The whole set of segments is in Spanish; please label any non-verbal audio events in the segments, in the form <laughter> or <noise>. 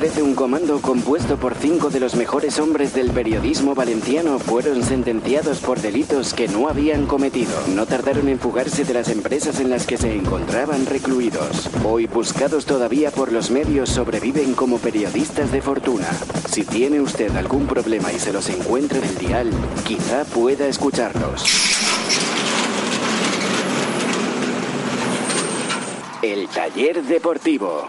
13, un comando compuesto por cinco de los mejores hombres del periodismo valenciano fueron sentenciados por delitos que no habían cometido. No tardaron en fugarse de las empresas en las que se encontraban recluidos. Hoy, buscados todavía por los medios, sobreviven como periodistas de fortuna. Si tiene usted algún problema y se los encuentra en el dial, quizá pueda escucharlos. El taller deportivo.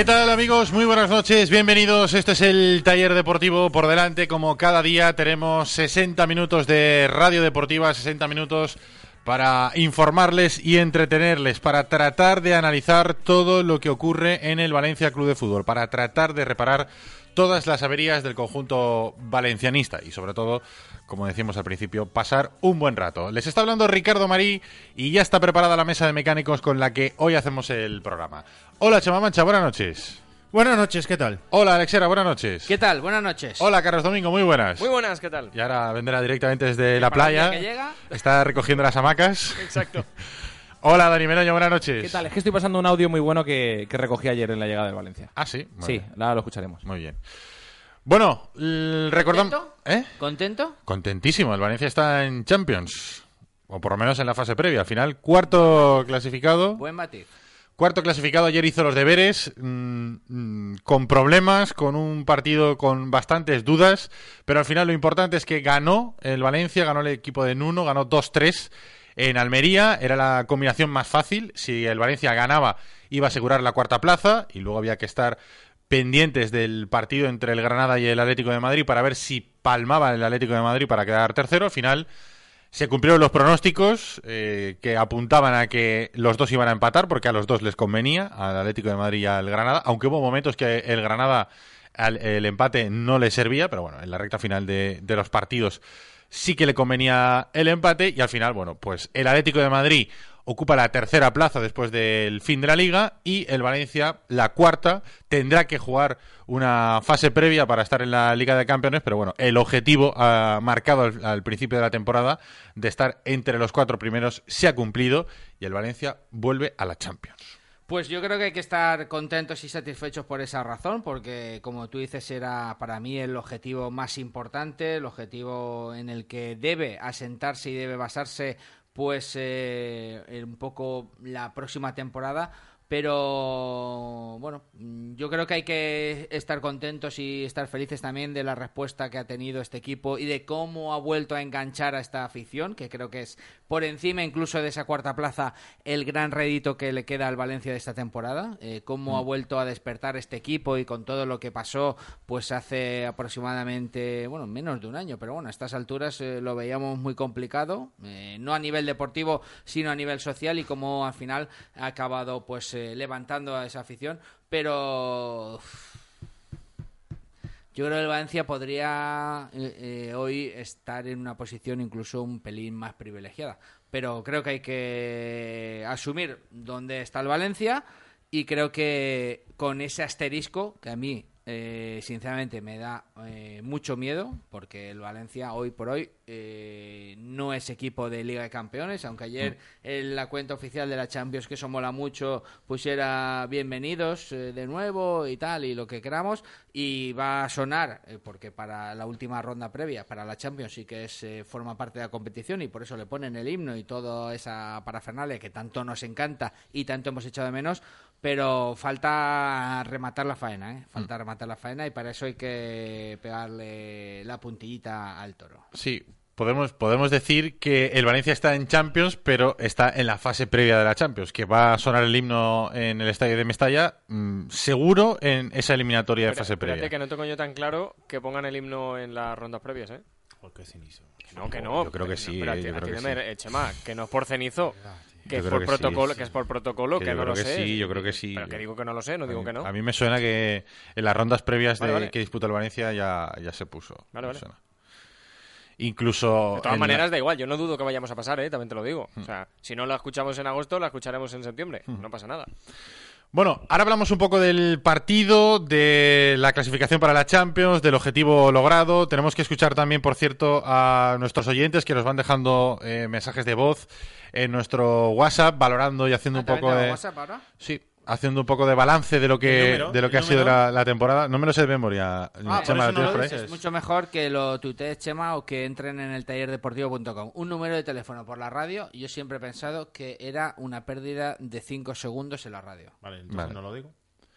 ¿Qué tal amigos? Muy buenas noches, bienvenidos. Este es el taller deportivo por delante. Como cada día tenemos 60 minutos de radio deportiva, 60 minutos para informarles y entretenerles, para tratar de analizar todo lo que ocurre en el Valencia Club de Fútbol, para tratar de reparar todas las averías del conjunto valencianista y sobre todo, como decíamos al principio, pasar un buen rato. Les está hablando Ricardo Marí y ya está preparada la mesa de mecánicos con la que hoy hacemos el programa. Hola Chema Mancha, buenas noches. Buenas noches, ¿qué tal? Hola Alexera, buenas noches. ¿Qué tal? Buenas noches. Hola Carlos Domingo, muy buenas. Muy buenas, ¿qué tal? Y ahora vendrá directamente desde la playa. día que llega. Está recogiendo las hamacas. Exacto. <laughs> Hola Dani Meroño, buenas noches. ¿Qué tal? Es que estoy pasando un audio muy bueno que, que recogí ayer en la llegada del Valencia. Ah, sí. Muy sí, bien. ahora lo escucharemos. Muy bien. Bueno, recordamos. ¿Contento? ¿Eh? ¿Contento? Contentísimo. El Valencia está en Champions. O por lo menos en la fase previa. Al final, cuarto clasificado. Buen matiz. Cuarto clasificado ayer hizo los deberes mm, mm, con problemas, con un partido con bastantes dudas, pero al final lo importante es que ganó el Valencia, ganó el equipo de Nuno, ganó 2-3 en Almería, era la combinación más fácil, si el Valencia ganaba iba a asegurar la cuarta plaza y luego había que estar pendientes del partido entre el Granada y el Atlético de Madrid para ver si palmaba el Atlético de Madrid para quedar tercero, al final se cumplieron los pronósticos eh, que apuntaban a que los dos iban a empatar porque a los dos les convenía, al Atlético de Madrid y al Granada, aunque hubo momentos que el Granada al- el empate no le servía, pero bueno, en la recta final de, de los partidos sí que le convenía el empate y al final, bueno, pues el Atlético de Madrid ocupa la tercera plaza después del fin de la liga y el Valencia la cuarta tendrá que jugar una fase previa para estar en la Liga de Campeones, pero bueno, el objetivo marcado al principio de la temporada de estar entre los cuatro primeros se ha cumplido y el Valencia vuelve a la Champions. Pues yo creo que hay que estar contentos y satisfechos por esa razón, porque como tú dices era para mí el objetivo más importante, el objetivo en el que debe asentarse y debe basarse pues eh, un poco la próxima temporada. Pero bueno, mm, yo creo que hay que estar contentos y estar felices también de la respuesta que ha tenido este equipo y de cómo ha vuelto a enganchar a esta afición, que creo que es por encima incluso de esa cuarta plaza el gran rédito que le queda al Valencia de esta temporada. Eh, cómo ha vuelto a despertar este equipo y con todo lo que pasó, pues hace aproximadamente, bueno, menos de un año, pero bueno, a estas alturas eh, lo veíamos muy complicado, eh, no a nivel deportivo, sino a nivel social y cómo al final ha acabado pues eh, levantando a esa afición, pero yo creo que el Valencia podría eh, eh, hoy estar en una posición incluso un pelín más privilegiada. Pero creo que hay que asumir dónde está el Valencia y creo que con ese asterisco, que a mí eh, sinceramente me da eh, mucho miedo porque el Valencia hoy por hoy eh, no es equipo de Liga de Campeones, aunque ayer en la cuenta oficial de la Champions, que eso mola mucho, pusiera bienvenidos eh, de nuevo y tal, y lo que queramos, y va a sonar, eh, porque para la última ronda previa, para la Champions sí que es, forma parte de la competición y por eso le ponen el himno y toda esa parafernalia que tanto nos encanta y tanto hemos echado de menos, pero falta rematar la faena, ¿eh? Falta rematar la faena y para eso hay que pegarle la puntillita al toro. Sí, podemos, podemos decir que el Valencia está en Champions, pero está en la fase previa de la Champions, que va a sonar el himno en el estadio de Mestalla, mm, seguro en esa eliminatoria de fase espérate previa. que no tengo yo tan claro que pongan el himno en las rondas previas, ¿eh? Porque cenizo. Que no, que no. Yo creo que No, sí, eh, yo creo que sí. eh, Chema, que no es por cenizo, que por que protocolo, sí, que es por protocolo, Que no lo que sé. sí, yo creo que sí. Pero que digo que no lo sé, no digo que no. A mí me suena que en las rondas previas de Vale, que disputa el Valencia ya, ya se puso. Vale, vale. suena. Incluso. De todas la- maneras, da igual, yo no dudo que vayamos a pasar, ¿eh? También te lo digo. Hmm. O sea, si no la escuchamos en agosto, la escucharemos en septiembre. No pasa nada. Bueno, ahora hablamos un poco del partido, de la clasificación para la Champions, del objetivo logrado. Tenemos que escuchar también, por cierto, a nuestros oyentes que nos van dejando eh, mensajes de voz en nuestro WhatsApp, valorando y haciendo un ¿también poco de. WhatsApp ahora? Sí, haciendo un poco de balance de lo que, de lo que ¿El ha sido la, la temporada. No me lo sé de memoria. Ah, Chema, por eso ¿lo no lo por ahí? dices. Es mucho mejor que lo tuitees, Chema, o que entren en el tallerdeportivo.com. Un número de teléfono por la radio, yo siempre he pensado que era una pérdida de 5 segundos en la radio. Vale, entonces Vale. no lo digo.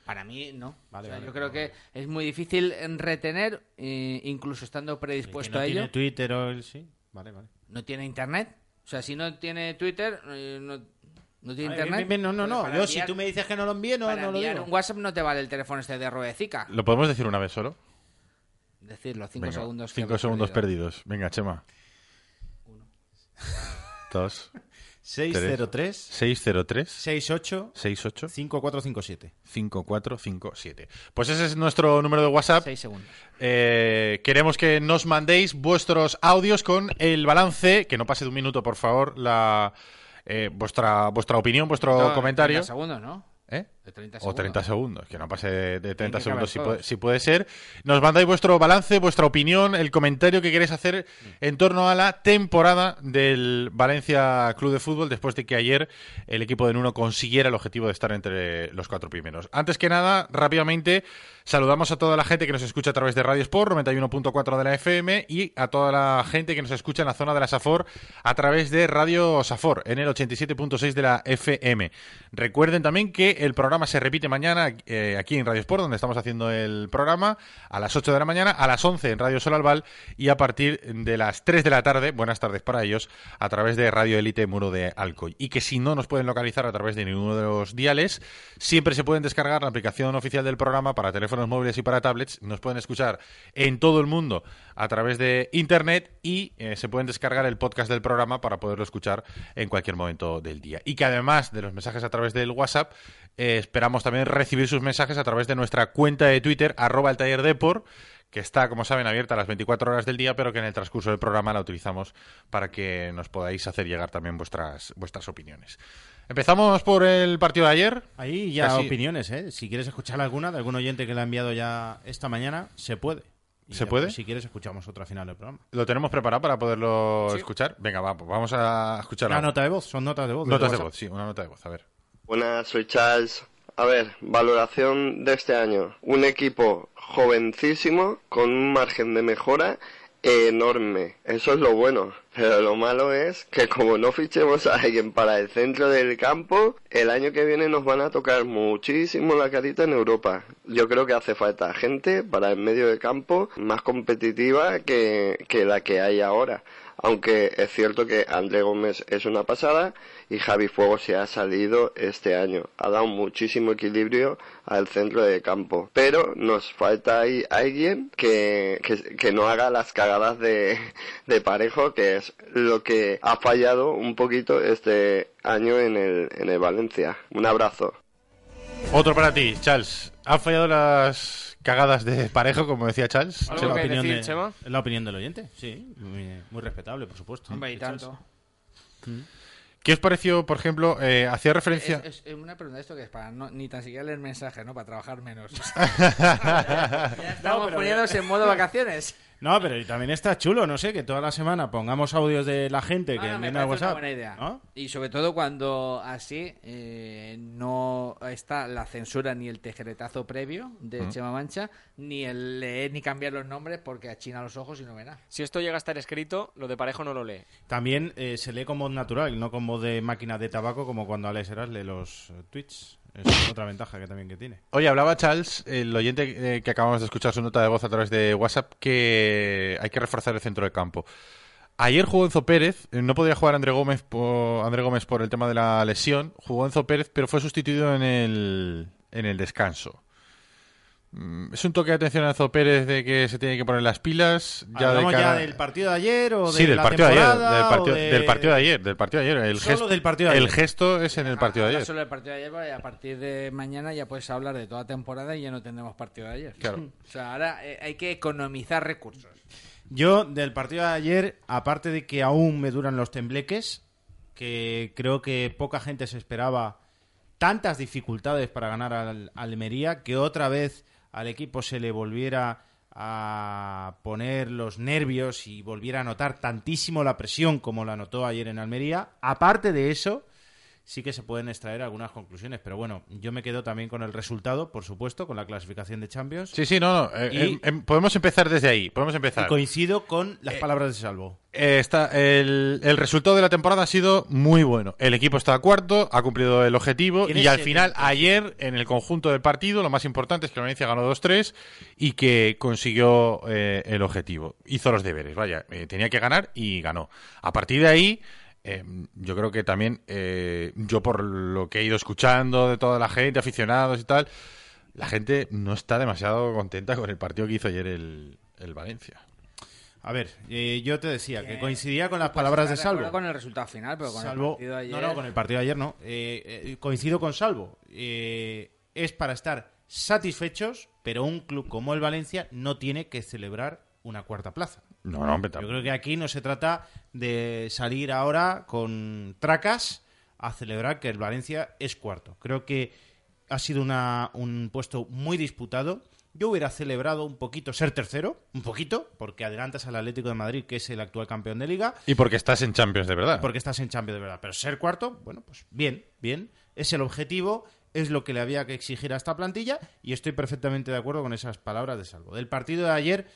Para mí, no. Vale, O sea, vale, yo creo vale. que es muy difícil en retener, eh, incluso estando predispuesto no a ello. tiene Twitter o el sí. Vale, vale. ¿No tiene internet? O sea, si no tiene Twitter, eh, no, no tiene internet. bien, bien, no, no, Pues no. para Yo, si enviar- tú me dices que no lo envíe, no, para no lo digo. un WhatsApp no te vale el teléfono este de ruedecica. ¿Lo podemos decir una vez solo? Decirlo, 5 Venga, segundos. Cinco segundos perdido. perdidos. Venga, Chema. Dos. 603 603 68 68 5457. 5457. Pues ese es nuestro número de WhatsApp. 6 segundos. Eh, queremos que nos mandéis vuestros audios con el balance, que no pase de un minuto, por favor, la eh, vuestra vuestra opinión, vuestro No, comentario. 30 segundos, ¿no? ¿Eh? De 30 O segundos. 30 segundos, que no pase de, de 30 que segundos si puede, si puede ser. Nos mandáis vuestro balance, vuestra opinión, el comentario que queréis hacer en torno a la temporada del Valencia Club de Fútbol después de que ayer el equipo de Nuno consiguiera el objetivo de estar entre los cuatro primeros. Antes que nada, rápidamente, saludamos a toda la gente que nos escucha a través de Radio Sport 91.4 de la FM y a toda la gente que nos escucha en la zona de la Safor a través de Radio Safor en el 87.6 de la FM. Recuerden también que el programa se repite mañana eh, aquí en Radio Sport, donde estamos haciendo el programa, a las 8 de la mañana, a las 11 en Radio Sol Albal y a partir de las 3 de la tarde, buenas tardes para ellos, a través de Radio Elite Muro de Alcoy. Y que si no nos pueden localizar a través de ninguno de los diales, siempre se pueden descargar la aplicación oficial del programa para teléfonos móviles y para tablets. Nos pueden escuchar en todo el mundo a través de Internet y eh, se pueden descargar el podcast del programa para poderlo escuchar en cualquier momento del día. Y que además de los mensajes a través del WhatsApp, eh, esperamos también recibir sus mensajes a través de nuestra cuenta de Twitter, arroba el taller Depor, que está, como saben, abierta a las 24 horas del día, pero que en el transcurso del programa la utilizamos para que nos podáis hacer llegar también vuestras, vuestras opiniones. Empezamos por el partido de ayer. Ahí ya Casi- opiniones, ¿eh? Si quieres escuchar alguna de algún oyente que le ha enviado ya esta mañana, se puede. Y ¿Se ya, puede? pues, si quieres, escuchamos otra final del programa. ¿Lo tenemos preparado para poderlo escuchar? Venga, va, pues vamos a escuchar Una nota de voz, son notas de voz. Notas de voz, sí, una nota de voz, a ver. Buenas, soy Charles. A ver, valoración de este año. Un equipo jovencísimo, con un margen de mejora enorme. Eso es lo bueno. Pero lo malo es que como no fichemos a alguien para el centro del campo, el año que viene nos van a tocar muchísimo la carita en Europa. Yo creo que hace falta gente para el medio de campo más competitiva que, que la que hay ahora. Aunque es cierto que André Gómez es una pasada y Javi Fuego se ha salido este año. Ha dado muchísimo equilibrio al centro de campo. Pero nos falta ahí alguien que, que, que no haga las cagadas de, de parejo, que es lo que ha fallado un poquito este año en el, en el Valencia. Un abrazo. Otro para ti, Charles. ¿Han fallado las cagadas de parejo, como decía Charles? ¿Algo Es la, que opinión decir, de- Chema? la opinión del oyente, sí. Muy, muy respetable, por supuesto. Hombre, y tanto. ¿Qué os pareció, por ejemplo, eh, hacía referencia... Es, una pregunta esto que es para no, ni tan siquiera leer mensajes, ¿no? Para trabajar menos. <laughs> ya estamos pero- poniéndonos en modo vacaciones. No, pero también está chulo, no sé, que toda la semana pongamos audios de la gente que me viene al parece una WhatsApp. buena idea. ¿no? Y sobre todo cuando así eh, no está la censura ni el tejeretazo previo de Chema Mancha, ni el leer ni cambiar los nombres porque achina los ojos y no ve nada. Si esto llega a estar escrito, lo de Parejo no lo lee. También eh, se lee con voz natural, no con voz de máquina de tabaco como cuando Alex Heras lee los eh, tweets. Es otra ventaja que también que tiene. Oye, hablaba Charles, el oyente eh, que acabamos de escuchar su nota de voz a través de WhatsApp, que hay que reforzar el centro del campo. Ayer jugó Enzo Pérez, eh, no podía jugar André Gómez por, André Gómez por el tema de la lesión, jugó Enzo Pérez, pero fue sustituido en el, en el descanso. Mm, ¿Es un toque de atención a Enzo Pérez de que se tiene que poner las pilas? Ya de ¿Hablamos cara- ya del partido de ayer o de Sí, del la partido de ayer, del partido, de- del partido de ayer, del partido de ayer. El Solo gesto, del partido de el ayer. gesto es en el partido de ayer. solo del partido de ayer, a partir de mañana ya puedes hablar de toda temporada y ya no tendremos partido de ayer. Claro. O sea, ahora eh, hay que economizar recursos. Yo, del partido de ayer, aparte de que aún me duran los tembleques, que creo que poca gente se esperaba tantas dificultades para ganar al Almería, que otra vez al equipo se le volviera a poner los nervios y volviera a notar tantísimo la presión como la notó ayer en Almería. Aparte de eso, sí que se pueden extraer algunas conclusiones, pero bueno, yo me quedo también con el resultado, por supuesto, con la clasificación de Champions. Sí, sí, no, no. eh, Y- em- em, podemos empezar desde ahí. Podemos Y empezar. coincido con las palabras de Salvo. Eh, está, el, el resultado de la temporada ha sido muy bueno. El equipo está cuarto, ha cumplido el objetivo y al final, ayer, en el conjunto del partido, lo más importante es que la Valencia ganó 2-3 y que consiguió eh, el objetivo. Hizo los deberes, vaya, eh, tenía que ganar y ganó. A partir de ahí, eh, yo creo que también, eh, yo por lo que he ido escuchando de toda la gente, aficionados y tal, la gente no está demasiado contenta con el partido que hizo ayer el, el Valencia. A ver, eh, yo te decía que coincidía con las palabras de Salvo. con el resultado final, pero con Salvo- el partido de ayer... No, no, con el partido de ayer no. Eh, eh, coincido con Salvo. Eh, es para estar satisfechos, pero un club como el Valencia no tiene que celebrar una cuarta plaza. No, no, hombre, Yo creo que aquí no se trata de salir ahora con tracas a celebrar que el Valencia es cuarto. Creo que ha sido una- un puesto muy disputado. Yo hubiera celebrado un poquito ser tercero, un poquito, porque adelantas al Atlético de Madrid, que es el actual campeón de liga, Y porque estás en Champions de verdad. porque estás en Champions de verdad. Pero ser cuarto, bueno, pues bien, bien. Es el objetivo, es lo que le había que exigir a esta plantilla y estoy perfectamente de acuerdo con esas palabras de Salvo. Del partido de ayer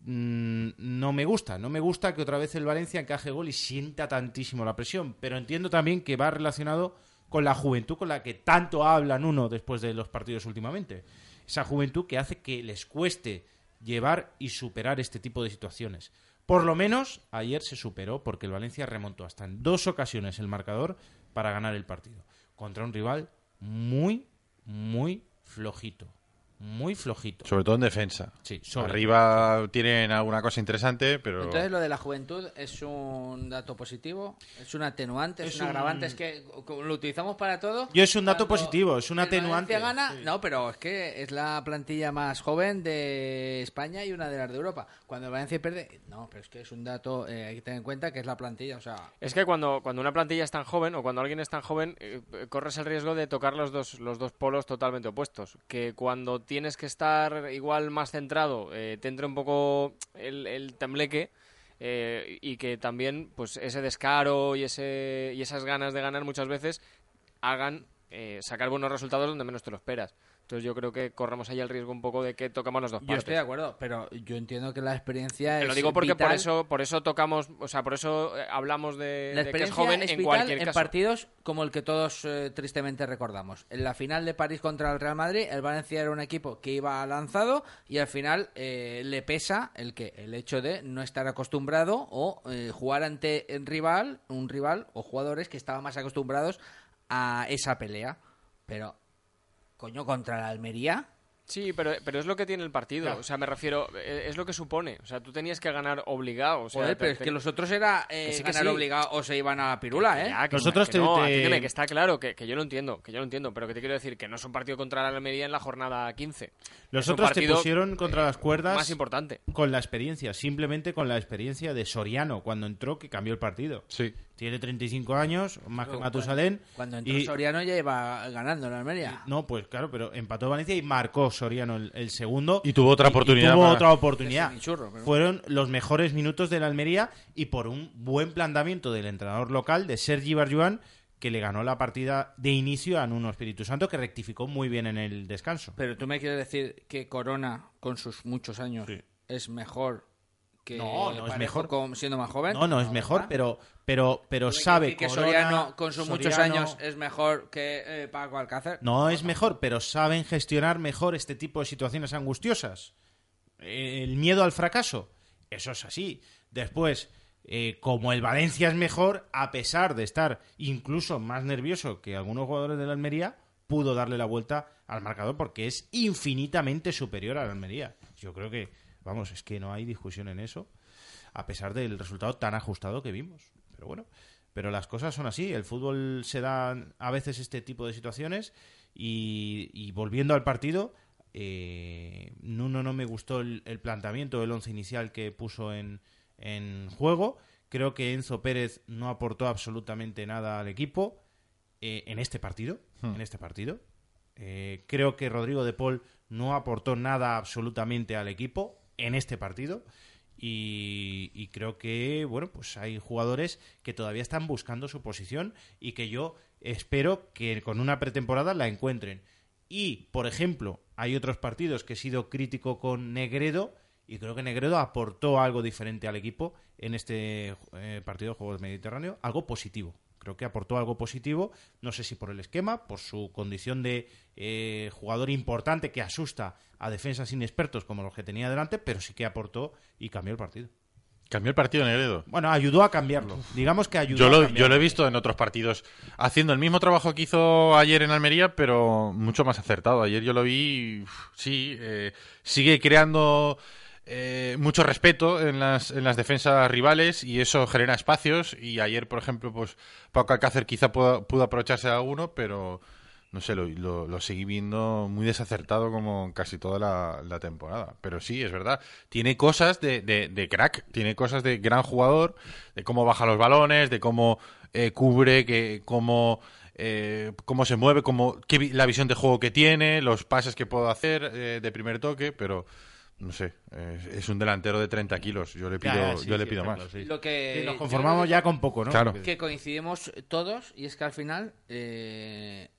mm, no me gusta, no me gusta que otra vez el Valencia encaje gol y sienta tantísimo la presión, pero entiendo también que va relacionado con la juventud con la que tanto hablan uno después de los partidos últimamente. Esa juventud que hace que les cueste llevar y superar este tipo de situaciones. Por lo menos ayer se superó porque el Valencia remontó hasta en dos ocasiones el marcador para ganar el partido. Contra un rival muy, muy flojito. Muy flojito. Sobre todo en defensa. Sí, sobre- Arriba tienen alguna cosa interesante, pero. Entonces lo de la juventud es un dato positivo, es un atenuante, es, Es un un- agravante, es que lo utilizamos para todo. Yo es un dato positivo, es un el atenuante. Valencia gana, Sí. no, pero es que es la plantilla más joven de España y una de las de Europa. Cuando el Valencia pierde, no, pero es que es un dato, eh, hay que tener en cuenta que es la plantilla, o sea, Es que cuando, cuando una plantilla es tan joven o cuando alguien es tan joven, eh, corres el riesgo de tocar los dos, los dos polos totalmente opuestos. Que cuando tienes que estar igual más centrado, eh, te entra un poco el, tembleque eh, y que también pues ese descaro y, ese, y esas ganas de ganar muchas veces hagan eh, sacar buenos resultados donde menos te lo esperas. Entonces yo creo que corremos ahí el riesgo un poco de que tocamos las dos yo partes. estoy de acuerdo, pero yo entiendo que la experiencia Te es lo digo porque por eso, por eso tocamos, o sea, por eso eh, hablamos de, La de que es experiencia joven es en vital cualquier en caso. partidos como el que todos eh, tristemente recordamos. En la final de París contra el Real Madrid, el Valencia era un equipo que iba lanzado y al final eh, le pesa el que el hecho de no estar acostumbrado o eh, jugar ante el rival, un rival o jugadores que estaban más acostumbrados a esa pelea. Pero coño contra la Almería Sí, pero, pero es lo que tiene el partido. O sea, me refiero, eh, es lo que supone. O sea, tú tenías que ganar obligado. O sea, Joder, te- pero es te- que los otros era eh, Que sí, que ganar sí. obligado o se iban a la pirula, ¿eh? Ya, que, Nosotros que te- no, te- que está claro, que, que yo lo entiendo, que yo lo entiendo, pero que te quiero decir que no es un partido contra la Almería en la jornada 15. Los Es otros te pusieron contra las cuerdas Más importante. con la experiencia, simplemente con la experiencia de Soriano cuando entró que cambió el partido. Sí. Tiene 35 años, más que Matusalén. Cuando entró y- Soriano ya iba ganando en Almería. No, pues claro, pero empató Valencia y marcó Soriano el, el segundo. Y tuvo otra oportunidad tuvo para- otra oportunidad. Churro, pero- Fueron los mejores minutos de la Almería y por un buen planteamiento del entrenador local, de Sergi Barjuan, que le ganó la partida de inicio a Nuno Espíritu Santo, que rectificó muy bien en el descanso. Pero tú me quieres decir que Corona, con sus muchos años, Sí. es mejor que No, no es mejor. con- siendo más joven. No, no, es mejor, ¿verdad? pero, pero, pero ¿Tú me sabe que Corona, Soriano, con sus muchos años, es mejor que eh, Paco Alcácer. No es mejor, pero saben gestionar mejor este tipo de situaciones angustiosas. El miedo al fracaso, eso es así. Después, eh, como el Valencia es mejor, a pesar de estar incluso más nervioso que algunos jugadores de la Almería, pudo darle la vuelta al marcador porque es infinitamente superior a la Almería. Yo creo que, vamos, es que no hay discusión en eso, a pesar del resultado tan ajustado que vimos. Pero bueno, pero las cosas son así. El fútbol se da a veces este tipo de situaciones y, y volviendo al partido, eh, Nuno no me gustó el, el planteamiento, el once inicial que puso en, en juego. Creo que Enzo Pérez no aportó absolutamente nada al equipo eh, en este partido. En este partido. Eh, creo que Rodrigo de Paul no aportó nada absolutamente al equipo en este partido. Y, y creo que, bueno, pues hay jugadores que todavía están buscando su posición y que yo espero que con una pretemporada la encuentren. Y, por ejemplo, hay otros partidos que he sido crítico con Negredo y creo que Negredo aportó algo diferente al equipo en este eh, partido de Juegos Mediterráneo, algo positivo. Creo que aportó algo positivo, no sé si por el esquema, por su condición de eh, jugador importante que asusta a defensas inexpertos como los que tenía delante, pero sí que aportó y cambió el partido. Cambió el partido Negredo. Bueno, ayudó a cambiarlo. Digamos que ayudó Yo lo, yo lo he visto en otros partidos haciendo el mismo trabajo que hizo ayer en Almería, pero mucho más acertado. Ayer yo lo vi, sí, eh, sigue creando eh, mucho respeto en las, en las defensas rivales y eso genera espacios. Y ayer, por ejemplo, pues Paco Alcácer quizá pudo, pudo aprovecharse de alguno, pero no sé, lo, lo, seguí viendo muy desacertado como casi toda la, temporada. Pero sí, es verdad. Tiene cosas de, de, de crack, tiene cosas de gran jugador, de cómo baja los balones, de cómo eh, cubre, que, cómo, eh, cómo se mueve, cómo, qué la visión de juego que tiene, los pases que puedo hacer eh, de primer toque, pero no sé, eh, es un delantero de 30 kilos. Yo le pido, sí, yo le pido más. claro, sí. Lo que Sí, nos conformamos ya con poco, ¿no? Claro. que coincidimos todos y es que al final eh,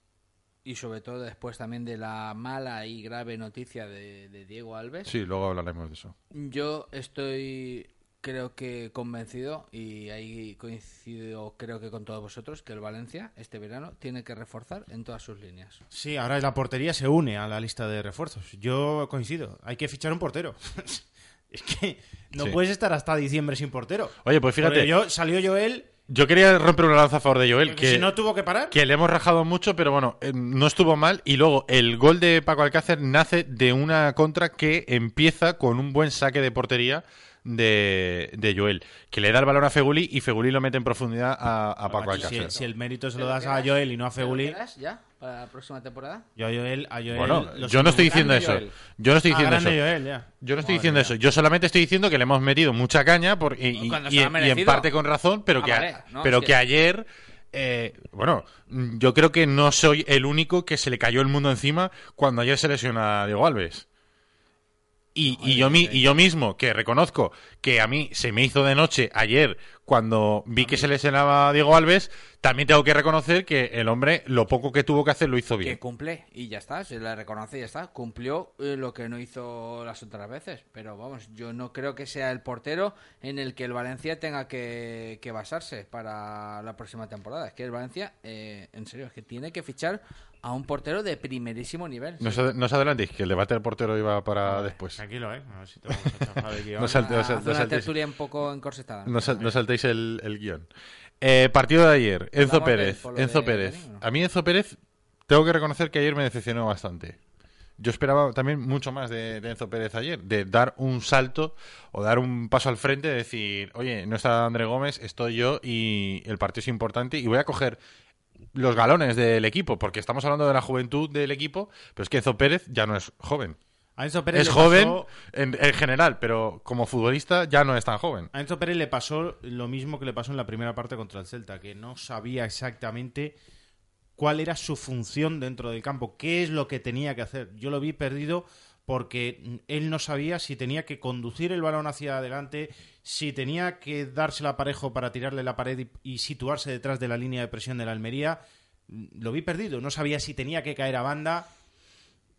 y sobre todo después también de la mala y grave noticia de, de Diego Alves Sí, luego hablaremos de eso. yo estoy creo que convencido y ahí coincido creo que con todos vosotros que el Valencia este verano tiene que reforzar en todas sus líneas Sí, ahora la portería se une a la lista de refuerzos. Yo coincido. Hay que fichar un portero. <laughs> es que no Sí. puedes estar hasta diciembre sin portero. Oye, pues fíjate, Porque yo, yo, salió Joel, quería romper una lanza a favor de Joel, que, si no tuvo que parar. que le hemos rajado mucho, pero bueno, eh, no estuvo mal. Y luego el gol de Paco Alcácer nace de una contra que empieza con un buen saque de portería de, de Joel, que le da el balón a Feguli y Feguli lo mete en profundidad a, a Paco si, el mérito se ¿Te lo das a? Joel y no a ¿Te lo Feguli, ya para la próxima temporada yo a Joel, a Joel Bueno, yo no estoy siento diciendo eso. Yo no estoy Ah, diciendo eso. grande Joel, ya. Yo no estoy Madre diciendo mía. eso. Yo solamente estoy diciendo que le hemos metido mucha caña por, y, en parte con razón, pero Ah, que, a- vale, no, pero es que que- ayer, eh, bueno, yo creo que no soy el único que se le cayó el mundo encima cuando ayer se lesiona a Diego Alves. Y, y yo, y yo mismo, que reconozco que a mí se me hizo de noche ayer cuando vi que se lesionaba a Diego Alves, también tengo que reconocer que el hombre, lo poco que tuvo que hacer, lo hizo bien. que cumple y ya está, se le reconoce y ya está. Cumplió eh, lo que no hizo las otras veces. Pero vamos, yo no creo que sea el portero en el que el Valencia tenga que, que basarse para la próxima temporada. Es que el Valencia, eh, en serio, es que tiene que fichar a un portero de primerísimo nivel. No os adelantéis, que el debate del portero iba para después. Tranquilo, eh. A ver si te vamos a el guion. No salte- una saltéis- tertulia un poco encorsetada. No, sal- no saltéis el, el guion. Eh, partido de ayer. Enzo Hablamos del Pérez. Enzo Pérez. A mí Enzo Pérez, tengo que reconocer que ayer me decepcionó bastante. Yo esperaba también mucho más de, de Enzo Pérez ayer, de dar un salto o dar un paso al frente, de decir, oye, no está André Gómez, estoy yo y el partido es importante y voy a coger los galones del equipo, porque estamos hablando de la juventud del equipo, pero es que Enzo Pérez ya no es joven. A Enzo Pérez es joven pasó- en, en general, pero como futbolista ya no es tan joven. A Enzo Pérez le pasó lo mismo que le pasó en la primera parte contra el Celta, que no sabía exactamente cuál era su función dentro del campo, qué es lo que tenía que hacer. Yo lo vi perdido porque él no sabía si tenía que conducir el balón hacia adelante, si tenía que dársela Parejo para tirarle la pared y, y situarse detrás de la línea de presión de la Almería. Mm, Lo vi perdido, no sabía si tenía que caer a banda.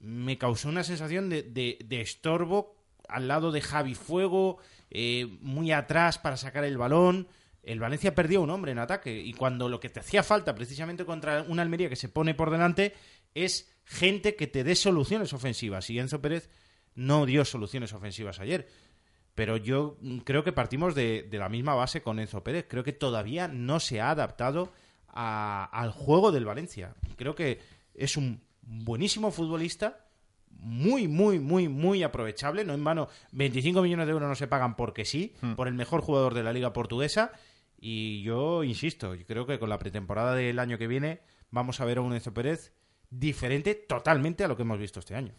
Me causó una sensación de, de- de estorbo al lado de Javi Fuego, eh, muy atrás para sacar el balón. El Valencia perdió un hombre en ataque y cuando lo que te hacía falta precisamente contra una Almería que se pone por delante es gente que te dé soluciones ofensivas y Enzo Pérez no dio soluciones ofensivas ayer. Pero yo creo que partimos de, de la misma base con Enzo Pérez. Creo que todavía no se ha adaptado a- al juego del Valencia. Creo que es un buenísimo futbolista, muy, muy, muy, muy aprovechable. No en vano, 25 millones de euros no se pagan porque sí, por el mejor jugador de la liga portuguesa. Y yo insisto, yo creo que con la pretemporada del año que viene vamos a ver a un Enzo Pérez diferente totalmente a lo que hemos visto este año.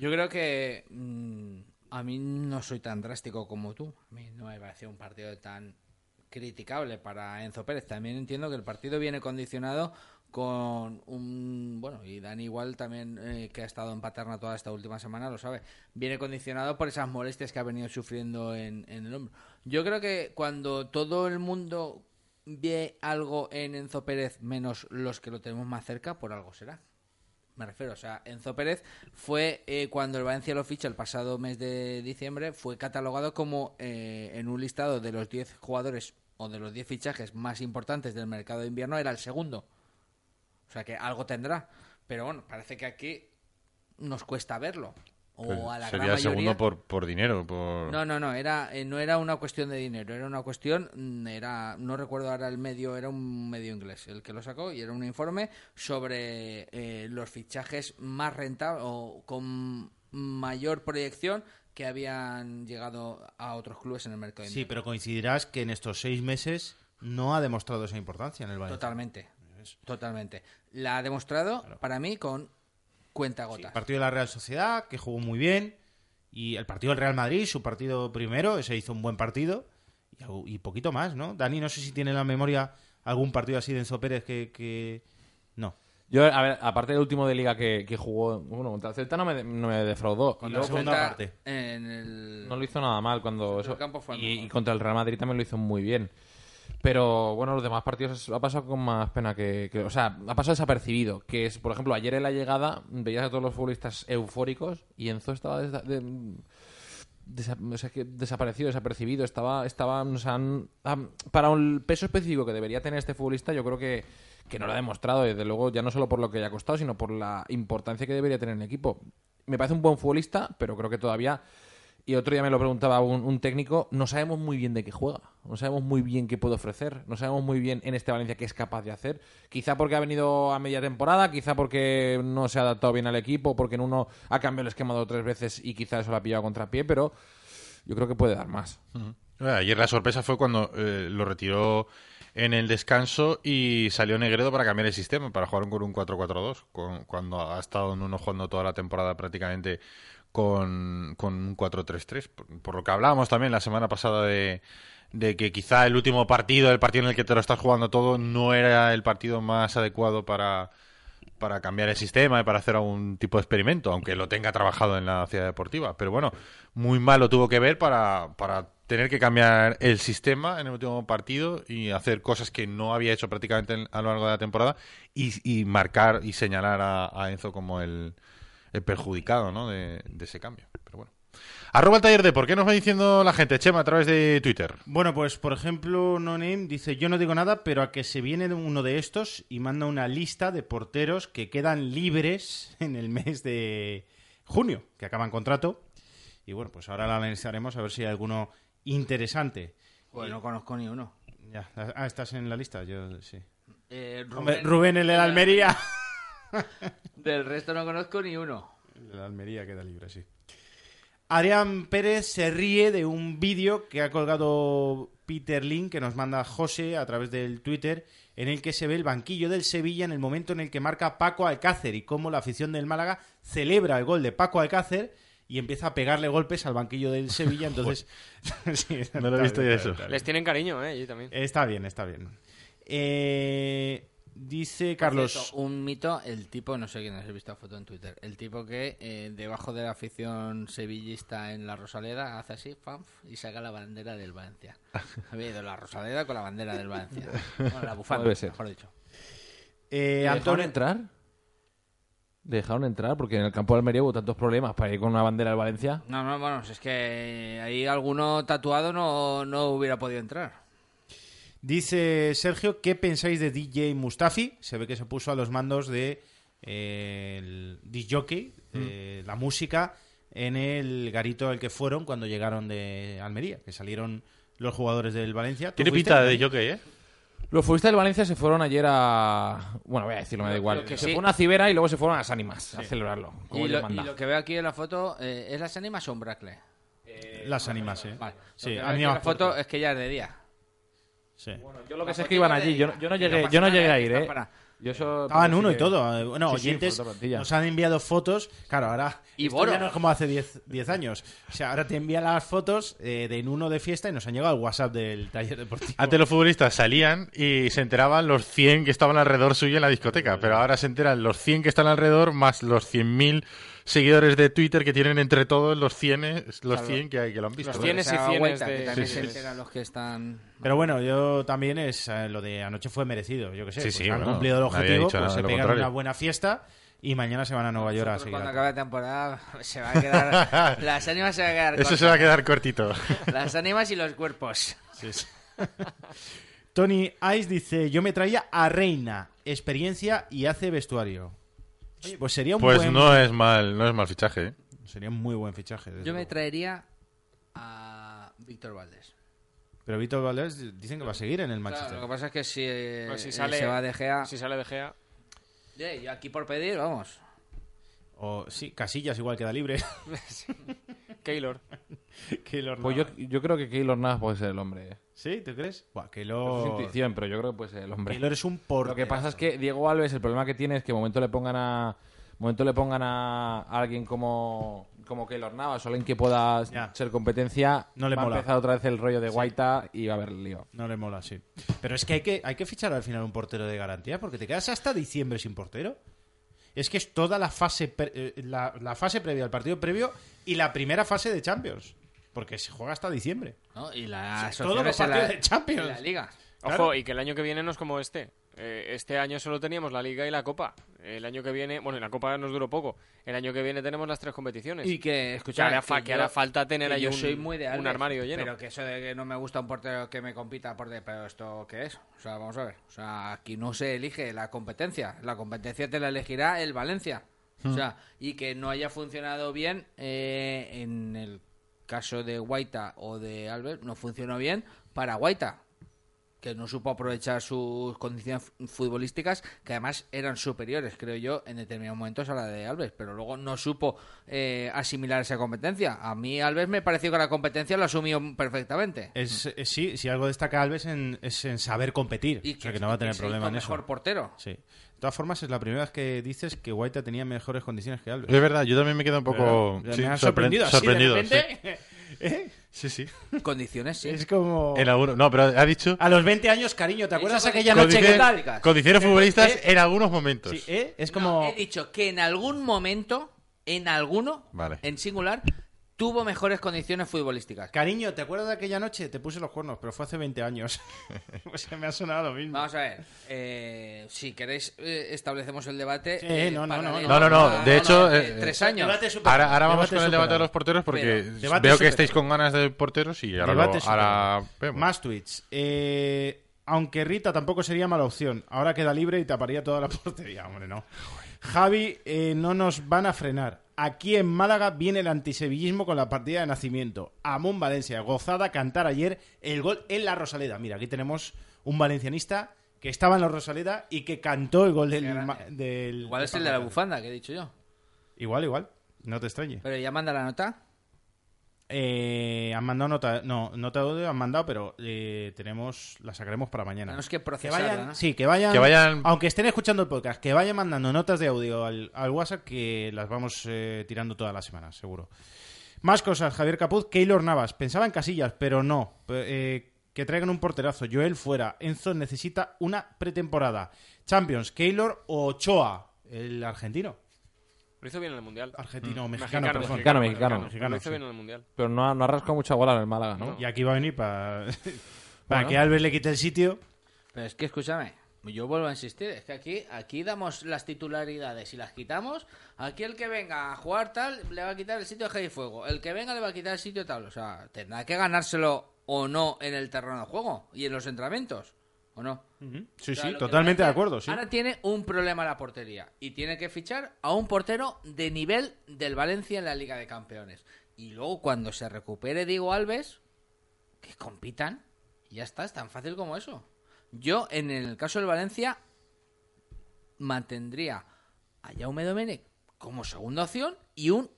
Yo creo que mm, a mí no soy tan drástico como tú. A mí no me parece un partido tan criticable para Enzo Pérez. También entiendo que el partido viene condicionado con un... Bueno, y Dani igual también, eh, que ha estado en Paterna toda esta última semana, lo sabe. Viene condicionado por esas molestias que ha venido sufriendo en, en el hombro. Yo creo que cuando todo el mundo ve algo en Enzo Pérez, menos los que lo tenemos más cerca, por algo será. Me refiero, o sea, Enzo Pérez fue eh, cuando el Valencia lo ficha el pasado mes de diciembre, fue catalogado como eh, en un listado de los 10 jugadores o de los 10 fichajes más importantes del mercado de invierno, era el segundo. O sea que algo tendrá. Pero bueno, parece que aquí nos cuesta verlo. O Pues a la sería gran mayoría. segundo por, por dinero. Por... No, no, no, era, eh, no era una cuestión de dinero, era una cuestión, mm, era, no recuerdo ahora el medio, era un medio inglés el que lo sacó y era un informe sobre eh, los fichajes más rentables o con mayor proyección que habían llegado a otros clubes en el mercado. Sí, pero coincidirás que en estos seis meses no ha demostrado esa importancia en el Valencia. Totalmente, totalmente. La ha demostrado para mí con cuenta Sí, gotas. el partido de la Real Sociedad, que jugó muy bien. Y el partido del Real Madrid, su partido primero, ese hizo un buen partido. Y, poquito más, ¿no? Dani, no sé si tiene en la memoria algún partido así de Enzo Pérez que... que... No. Yo, a ver, aparte del último de liga que, que jugó, bueno, contra el Celta no me, no me defraudó. Con Y la segunda parte. En el... no lo hizo nada mal cuando El eso. campo fue el y, mejor. y contra el Real Madrid también lo hizo muy bien. Pero bueno, los demás partidos ha pasado con más pena que, O sea, ha pasado desapercibido. Que es, por ejemplo, ayer en la llegada veías a todos los futbolistas eufóricos y Enzo estaba. desaparecido, desapercibido. Estaba. estaba para el peso específico que debería tener este futbolista, yo creo que, que no lo ha demostrado. Desde luego, ya no solo por lo que haya costado, sino por la importancia que debería tener en el equipo. Me parece un buen futbolista, pero creo que todavía y otro día me lo preguntaba un, técnico, no sabemos muy bien de qué juega, no sabemos muy bien qué puede ofrecer, no sabemos muy bien en este Valencia qué es capaz de hacer. Quizá porque ha venido a media temporada, quizá porque no se ha adaptado bien al equipo, porque en uno ha cambiado el esquema dos tres veces y quizá eso lo ha pillado a contrapié, pero yo creo que puede dar más. Eh, Ayer la sorpresa fue cuando eh, lo retiró en el descanso y salió Negredo para cambiar el sistema, para jugar con un 4-4-2, con- cuando ha estado en uno jugando toda la temporada prácticamente con, un 4-3-3. Por, por lo que hablábamos también la semana pasada de, de que quizá el último partido, el partido en el que te lo estás jugando todo, no era el partido más adecuado para, para cambiar el sistema y para hacer algún tipo de experimento, aunque lo tenga trabajado en la ciudad deportiva. Pero bueno, muy mal lo tuvo que ver para, para tener que cambiar el sistema en el último partido y hacer cosas que no había hecho prácticamente en- a lo largo de la temporada y, y marcar y señalar a, Enzo como el, perjudicado ¿no? de, de ese cambio. Pero bueno. Arroba el taller de por qué nos va diciendo la gente, Chema, a través de Twitter. Bueno, pues por ejemplo, No Name dice, yo no digo nada, pero a que se viene uno de estos y manda una lista de porteros que quedan libres en el mes de junio, que acaban contrato. Y bueno, pues ahora la analizaremos a ver si hay alguno interesante. Pues no conozco ni uno. Ya, ah, estás en la lista, yo sí. Eh, Hombre, Rubén, el de la Almería. <laughs> Del resto no conozco ni uno. La Almería queda libre, sí. Adrián Pérez se ríe de un vídeo que ha colgado Peter Lin, que nos manda José a través del Twitter, en el que se ve el banquillo del Sevilla en el momento en el que marca Paco Alcácer y cómo la afición del Málaga celebra el gol de Paco Alcácer y empieza a pegarle golpes al banquillo del Sevilla. Entonces, <laughs> Sí, No lo he visto yo bien, eso. está bien. Les tienen cariño, ¿eh? Allí también. Está bien, está bien. Eh, dice Carlos. Cierto, un mito, el tipo, no sé quién has visto la foto en Twitter, el tipo que eh, debajo de la afición sevillista en la Rosaleda hace así, pam, y saca la bandera del Valencia. <laughs> Había ido la Rosaleda con la bandera del Valencia. Bueno, la bufanda, mejor dicho. Eh, ¿Le dejaron Antonio, entrar? ¿Le dejaron entrar? Porque en el campo de Almería hubo tantos problemas para ir con una bandera del Valencia. No, no, bueno, es que ahí alguno tatuado no, no hubiera podido entrar. dice Sergio, ¿qué pensáis de DJ Mustafi? Se ve que se puso a los mandos de eh, el jockey, de la música, en el garito al que fueron cuando llegaron de Almería, que salieron los jugadores del Valencia. ¿Tú Tiene pinta de jockey, ¿eh? Los futbolistas del Valencia se fueron ayer a... Bueno, voy a decirlo, me da igual. que se sí. fueron a Cibera y luego se fueron a las Ánimas a celebrarlo. Como Y lo, manda. y lo que veo aquí en la foto, eh, ¿es las ánimas o un bracle? Las ánimas, eh. Vale. Sí, lo que veo la foto es que ya es de día. Sí. Yo lo que sé es que iban allí. Yo, yo no llegué, yo no llegué a ir, ¿eh? Yo eso- Estaban uno y todo. eh, Bueno, Sí, sí, oyentes nos han enviado fotos. Claro, ahora. Y no es como hace 10 10 años. O sea, ahora te envían las fotos eh, de en uno de fiesta y nos han llegado al WhatsApp del taller deportivo. Antes los futbolistas salían y se enteraban los 100 que estaban alrededor suyo en la discoteca, pero ahora se enteran los 100 que están alrededor más los 100.000 seguidores de Twitter que tienen entre todos los 100, los 100 que, hay, que lo han visto. Los 100 y O sea, 100 Guaita, de- que también Sí, sí. los que están... Pero bueno, yo también es eh, lo de anoche fue merecido. Yo que sé, Sí, pues sí, han bueno, cumplido el objetivo, pues se pegan contrario. una buena fiesta y mañana se van a Nueva York a seguir. cuando a- acabe la temporada se va a quedar... <laughs> las ánimas se van a quedar Eso cortas. se va a quedar cortito. <laughs> Las ánimas y los cuerpos. <laughs> Tony Ice dice: Yo me traía a Reina, experiencia y hace vestuario. Oye, pues sería un Pues buen. no es mal, no es mal fichaje. ¿eh? Sería un muy buen fichaje. Yo me traería a Víctor Valdés. Pero Víctor Valdés dicen que va a seguir en el Claro, Manchester. lo que pasa es que si, eh, Pues si eh, sale, se va de Gea... Si sale de Gea. Eh, yo aquí por pedir, vamos. O sí, Casillas igual queda libre. <laughs> <laughs> Keylor. <laughs> Keylor Pues yo, yo creo que Keylor Navas puede ser el hombre. ¿eh? ¿Sí? ¿Tú crees? Buah, Es Keylor... intuición, pero yo creo que puede ser el hombre. Keylor es un por. Lo que pasa es que Diego Alves, el problema que tiene es que momento le pongan a momento le pongan a alguien como como Keylor Navas o alguien que pueda Ya. ser competencia, No le va mola. a empezar otra vez el rollo de Guaita y va a haber lío. No le mola, sí. Pero es que hay, que hay que fichar al final un portero de garantía porque te quedas hasta diciembre sin portero. Es que es toda la fase, pre- eh, la, la fase previa al partido previo y la primera fase de Champions. Porque se juega hasta diciembre. ¿no? Y todos los la, partidos de Champions. la liga. Ojo, Claro. y que el año que viene no es como este. Eh, este año solo teníamos la Liga y la Copa. El año que viene, bueno, y la Copa nos duró poco. El año que viene tenemos las tres competiciones. Y que, que escucha, hará, que hará falta tener ahí yo un, soy muy de un armario lleno. Pero que eso de que no me gusta un portero que me compita por de, pero esto qué es? O sea, vamos a ver. O sea, aquí no se elige la competencia. La competencia te la elegirá el Valencia. O sea, y que no haya funcionado bien eh, en el caso de Guaita o de Alves, no funcionó bien para Guaita que no supo aprovechar sus condiciones futbolísticas, que además eran superiores, creo yo, en determinados momentos a la de Alves, pero luego no supo eh, asimilar esa competencia. A mí Alves me pareció que la competencia lo asumió perfectamente. Es, es- sí, si algo destaca Alves en, es en saber competir. Y o sea que no va a tener problema en eso. mejor portero. Sí. De todas formas, es la primera vez que dices que Guaita tenía mejores condiciones que Alves. Es verdad, yo también me quedo un poco sorprendido. así de sorprendido. <laughs> ¿Eh? Sí, sí. Condiciones, sí. Es como... En algunos, no, pero ha dicho A los 20 años, cariño, ¿te acuerdas aquella noche que condiciones, tal? condiciones futbolistas ¿Eh? en algunos momentos. Sí, ¿eh? Es No, como... he dicho que en algún momento, en alguno, Vale. en singular, tuvo mejores condiciones futbolísticas. Cariño, ¿te acuerdas de aquella noche? Te puse los cuernos, pero fue hace 20 años. <laughs> pues me ha sonado lo mismo. Vamos a ver, eh, si queréis eh, establecemos el debate. Sí, eh, no, no, no, no. No, no, de hecho, de eh, tres años. Debate super- Ahora, ahora vamos debate con el debate de los porteros porque Pero- veo que estáis con ganas de porteros y ahora, Debate lo- ahora vemos. Más tweets. Eh, aunque Rita tampoco sería mala opción. Ahora queda libre y taparía toda la <laughs> portería. Hombre, no. Javi, eh, no nos van a frenar. Aquí en Málaga viene el antisevillismo con la partida de nacimiento. Amón Valencia, gozada cantar ayer el gol en la Rosaleda. Mira, aquí tenemos un valencianista que estaba en la Rosaleda y que cantó el gol del... del Igual es el de la bufanda que he dicho yo. Igual, igual. No te extrañe. Pero ya manda la nota. Eh, han mandado nota, no, nota de audio, han mandado, pero eh, tenemos, la sacaremos para mañana. Tenemos que Que vayan, ¿no? sí, que vayan, Que vayan- aunque estén escuchando el podcast, que vayan mandando notas de audio al, al WhatsApp que las vamos eh, tirando toda la semana, seguro. Más cosas, Javier Capuz, Keylor Navas, pensaba en Casillas, pero no. Eh, que traigan un porterazo, Joel fuera, Enzo necesita una pretemporada. Champions, Keylor o Ochoa, el argentino. Lo hizo bien en el Mundial. Argentino, Mm. mexicano, Mexicano, perdón. mexicano, mexicano. Mexicano, Lo hizo sí. bien en el Mundial. Pero no ha, no ha rascado mucha bola en el Málaga, ¿no? Y aquí va a venir para, <laughs> Bueno. que Alves le quite el sitio. Pero es que escúchame, yo vuelvo a insistir, es que aquí, aquí damos las titularidades y las quitamos. Aquí el que venga a jugar tal le va a quitar el sitio de Hey Fuego. El que venga le va a quitar el sitio tal. O sea, tendrá que ganárselo o no en el terreno de juego y en los entrenamientos. ¿O no? Sí, O sea, sí, totalmente de acuerdo, sí. Ahora tiene un problema la portería y tiene que fichar a un portero de nivel del Valencia en la Liga de Campeones. Y luego cuando se recupere Diego Alves, que compitan, y ya está, es tan fácil como eso. Yo, en el caso del Valencia, mantendría a Jaume Domenech como segunda opción y un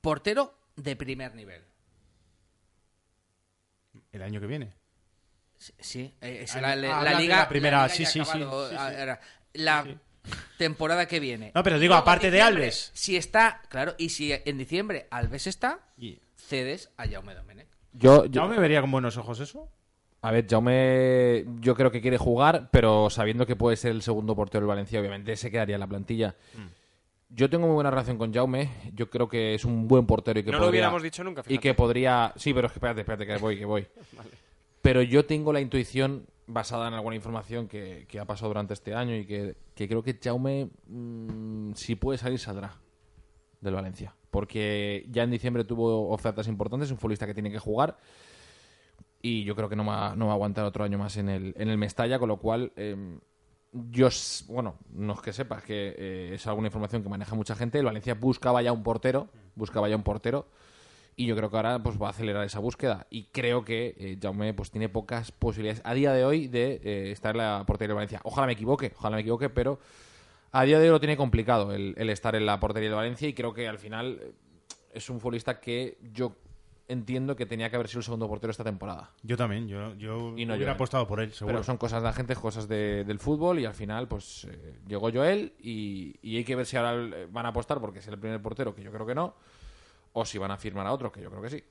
portero de primer nivel. El año que viene. Sí, eh, es la, liga. la primera, liga sí, sí, sí, acabado, sí, sí. ah, La temporada que viene. No, pero digo, Luego, aparte de Alves. Si está, claro, y si en diciembre Alves está, Y... cedes a Jaume Domenech. Yo, ¿Ya yo, me vería con buenos ojos eso? a ver, Jaume, yo creo que quiere jugar, pero sabiendo que puede ser el segundo portero del Valencia, obviamente se quedaría en la plantilla. Yo tengo muy buena relación con Jaume. Yo creo que es un buen portero y que No lo podría- hubiéramos dicho nunca, Y que podría. Sí, pero es que espérate, espérate, que voy, que voy. <laughs> Pero yo tengo la intuición basada en alguna información que, ha pasado durante este año y que, creo que Jaume, mm, si puede salir, saldrá del Valencia. Porque ya en diciembre tuvo ofertas importantes, un futbolista que tiene que jugar. Y yo creo que no va, no va a aguantar otro año más en el, en el Mestalla, con lo cual. eh, yo, bueno, no es que sepas que eh, es alguna información que maneja mucha gente. El Valencia buscaba ya un portero, buscaba ya un portero, y yo creo que ahora pues va a acelerar esa búsqueda. Y creo que eh, Jaume pues tiene pocas posibilidades a día de hoy de eh, estar en la portería del Valencia. Ojalá me equivoque, ojalá me equivoque, pero a día de hoy lo tiene complicado el, el estar en la portería del Valencia y creo que al final eh, es un futbolista que yo entiendo que tenía que haber sido el segundo portero esta temporada. Yo también, yo, yo Y no hubiera Joel. apostado por él, seguro. Pero son cosas de la gente, cosas de- del fútbol y al final pues eh, llegó Joel y, y hay que ver si ahora eh, van a apostar porque es el primer portero, que yo creo que no, o si van a firmar a otro, que yo creo que sí.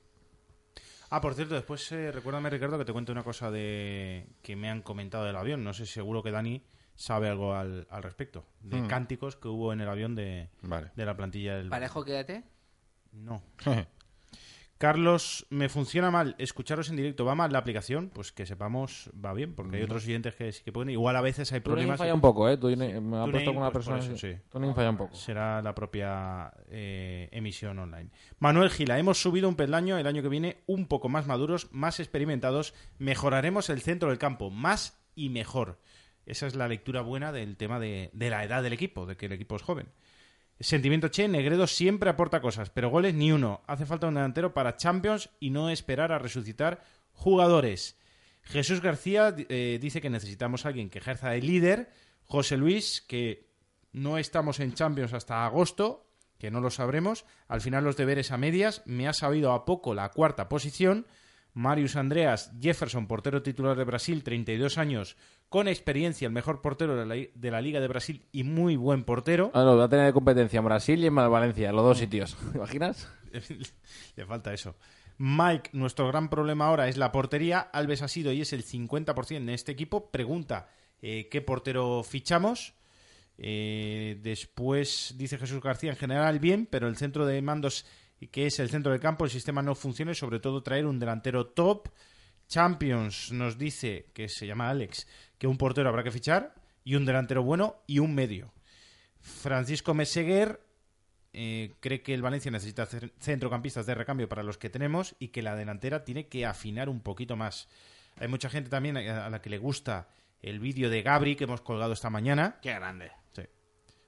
Ah, por cierto, después eh, recuérdame, Ricardo, que te cuento una cosa de que me han comentado del avión. No sé, seguro que Dani sabe algo al, al respecto. De Hmm. cánticos que hubo en el avión de, Vale. de la plantilla del... Parejo, quédate. No. <laughs> Carlos, me funciona mal escucharos en directo. ¿Va mal la aplicación? Pues que sepamos, va bien, porque hay otros oyentes que sí que pueden. Igual a veces hay problemas. falla un poco, ¿eh? Tuning- me ha puesto con una pues, persona... eso, sí. Falla un poco. Será la propia eh, emisión online. Manuel Gila, hemos subido un peldaño el año que viene, un poco más maduros, más experimentados. Mejoraremos el centro del campo, más y mejor. Esa es la lectura buena del tema de, de la edad del equipo, de que el equipo es joven. Sentimiento Che, Negredo siempre aporta cosas, pero goles ni uno. Hace falta un delantero para Champions y no esperar a resucitar jugadores. Jesús García eh, dice que necesitamos alguien que ejerza de líder. José Luis, que no estamos en Champions hasta agosto, que no lo sabremos. Al final los deberes a medias. Me ha sabido a poco la cuarta posición. Marius Andreas Jefferson, portero titular de Brasil, 32 años, con experiencia, el mejor portero de la, de la Liga de Brasil y muy buen portero. Ah, no, va a tener competencia en Brasil y en Valencia, los dos sitios. <laughs> ¿Te imaginas? <laughs> Le falta eso. Mike, nuestro gran problema ahora es la portería. Alves ha sido y es el 50% en este equipo. Pregunta, eh, ¿qué portero fichamos? Eh, después dice Jesús García, en general bien, pero el centro de mandos, que es el centro del campo, el sistema no funciona y sobre todo traer un delantero top. Champions nos dice, que se llama Alex, que un portero habrá que fichar y un delantero bueno y un medio. Francisco Meseguer eh, cree que el Valencia necesita centrocampistas de recambio para los que tenemos y que la delantera tiene que afinar un poquito más. Hay mucha gente también a la que le gusta el vídeo de Gabri que hemos colgado esta mañana. Qué grande.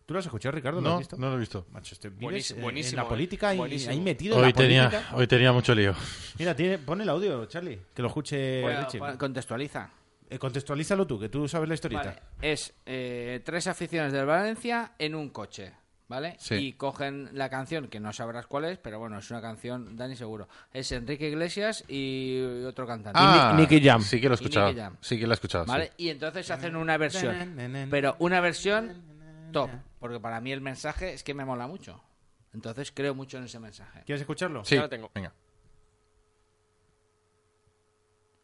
¿Tú lo has escuchado, Ricardo? ¿Lo No, has visto? no lo he visto. Macho, este, vives Buenísimo, en- buenísimo, en la eh. política y ahí metido en Hoy la tenía, política. hoy tenía mucho lío. Mira, tiene, pon el audio, Charlie, que lo escuche Bueno, Richie. pon- contextualiza. Eh, contextualízalo tú, que tú sabes la historieta. Vale, Es eh, tres aficiones del Valencia en un coche. ¿vale? Sí. Y cogen la canción, que no sabrás cuál es, pero bueno, es una canción, Dani seguro. Es Enrique Iglesias y otro cantante. Ah, Nicky Jam. Sí que lo he escuchado. Sí que lo he escuchado. ¿Vale? sí. Y entonces hacen una versión. Pero una versión top. Porque para mí el mensaje es que me mola mucho. Entonces creo mucho en ese mensaje. ¿Quieres escucharlo? Sí, Ya lo tengo. venga.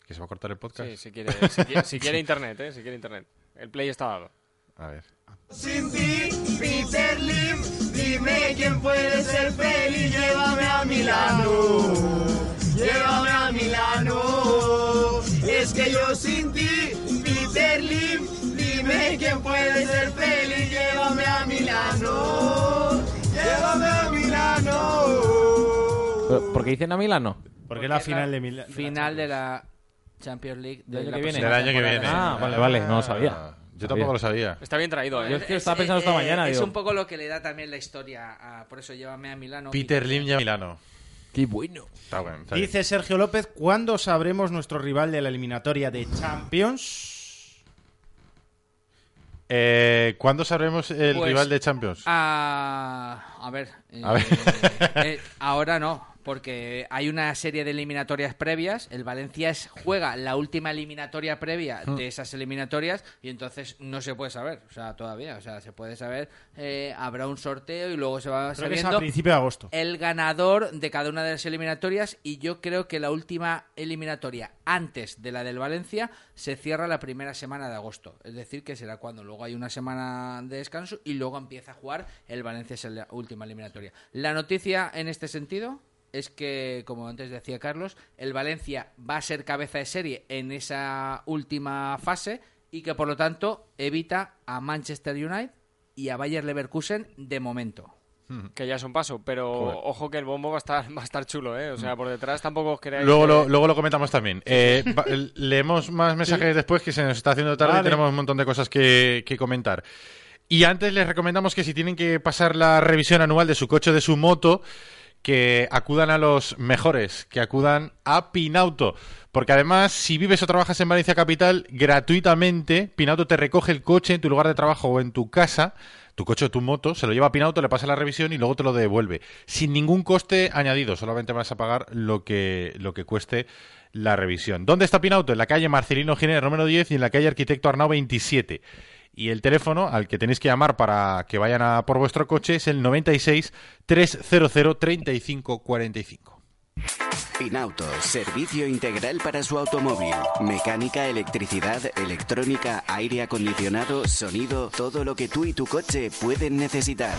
¿Que se va a cortar el podcast? Sí, si quiere, si quiere, si quiere <laughs> internet, ¿eh? Si quiere internet. El play está dado. A ver. Sin ti, Peter Lim, dime quién puede ser feliz, llévame a Milano, llévame a Milano. Es que yo sin ti, Peter Lim, dime quién puede ser feliz, qué dicen a Milano? Porque es la final de Milano. Final de la Champions League Del de año que viene. Del año que viene. Ah, vale, vale, no lo sabía. Ah, Yo tampoco lo sabía. Está bien traído, Yo ¿eh? es que estaba pensando esta mañana, Es digo. un poco lo que le da también la historia. a- por eso llévame a Milano. Peter Lim ya Milano. Qué bueno. Está bien. Dice Sergio López, ¿cuándo sabremos nuestro rival de la eliminatoria de Champions? Eh, ¿Cuándo sabremos el Pues- rival de Champions? Ah, a ver. eh, A ver. eh, ahora no, porque hay una serie de eliminatorias previas. El Valencia es- juega la última eliminatoria previa Mm. de esas eliminatorias y entonces no se puede saber, o sea, todavía. O sea, se puede saber, eh, habrá un sorteo y luego se va Creo que es a sabiendo principio de agosto. el ganador de cada una de las eliminatorias y yo creo que la última eliminatoria antes de la del Valencia se cierra la primera semana de agosto, es decir, que será cuando luego hay una semana de descanso y luego empieza a jugar el Valencia es la última eliminatoria. La noticia en este sentido es que, como antes decía Carlos, el Valencia va a ser cabeza de serie en esa última fase y que por lo tanto evita a Manchester United y a Bayer Leverkusen de momento. Que ya es un paso, pero Joder. ojo que el bombo va a estar, va a estar chulo, ¿eh? O sea, por detrás tampoco os Luego que- lo, luego lo comentamos también. Eh, va- leemos más mensajes después que se nos está haciendo tarde y tenemos un montón de cosas que, que comentar. Y antes les recomendamos que si tienen que pasar la revisión anual de su coche o de su moto, que acudan a los mejores, que acudan a Pinauto. Porque además, si vives o trabajas en Valencia Capital, gratuitamente, Pinauto te recoge el coche en tu lugar de trabajo o en tu casa, tu coche o tu moto, se lo lleva a Pinauto, le pasa la revisión y luego te lo devuelve. Sin ningún coste añadido, solamente vas a pagar lo que, lo que cueste la revisión. ¿Dónde está Pinauto? En la calle Marcelino Giner número 10 y en la calle Arquitecto Arnau 27. Y el teléfono al que tenéis que llamar para que vayan a por vuestro coche es el 96 300 35 45. Pinauto, servicio integral para su automóvil. Mecánica, electricidad, electrónica, aire acondicionado, sonido, todo lo que tú y tu coche pueden necesitar.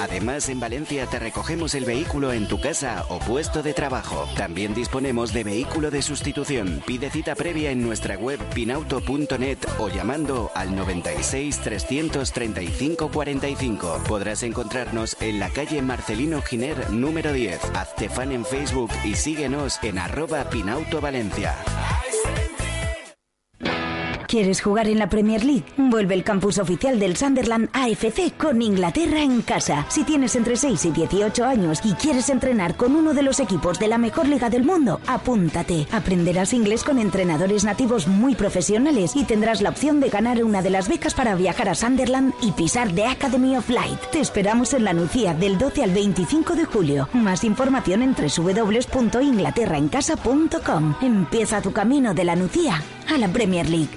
Además, en Valencia te recogemos el vehículo en tu casa o puesto de trabajo. También disponemos de vehículo de sustitución. Pide cita previa en nuestra web pinauto.net o llamando al 96 335 45. Podrás encontrarnos en la calle Marcelino Giner número 10. Hazte fan en Facebook y síguenos en arroba Pinauto Valencia. ¿Quieres jugar en la Premier League? Vuelve el campus oficial del Sunderland AFC con Inglaterra en casa. Si tienes entre 6 y 18 años y quieres entrenar con uno de los equipos de la mejor liga del mundo, apúntate. Aprenderás inglés con entrenadores nativos muy profesionales y tendrás la opción de ganar una de las becas para viajar a Sunderland y pisar The Academy of Light. Te esperamos en la Nucía del 12 al 25 de julio. Más información en www.inglaterraencasa.com. Empieza tu camino de la Nucía a la Premier League.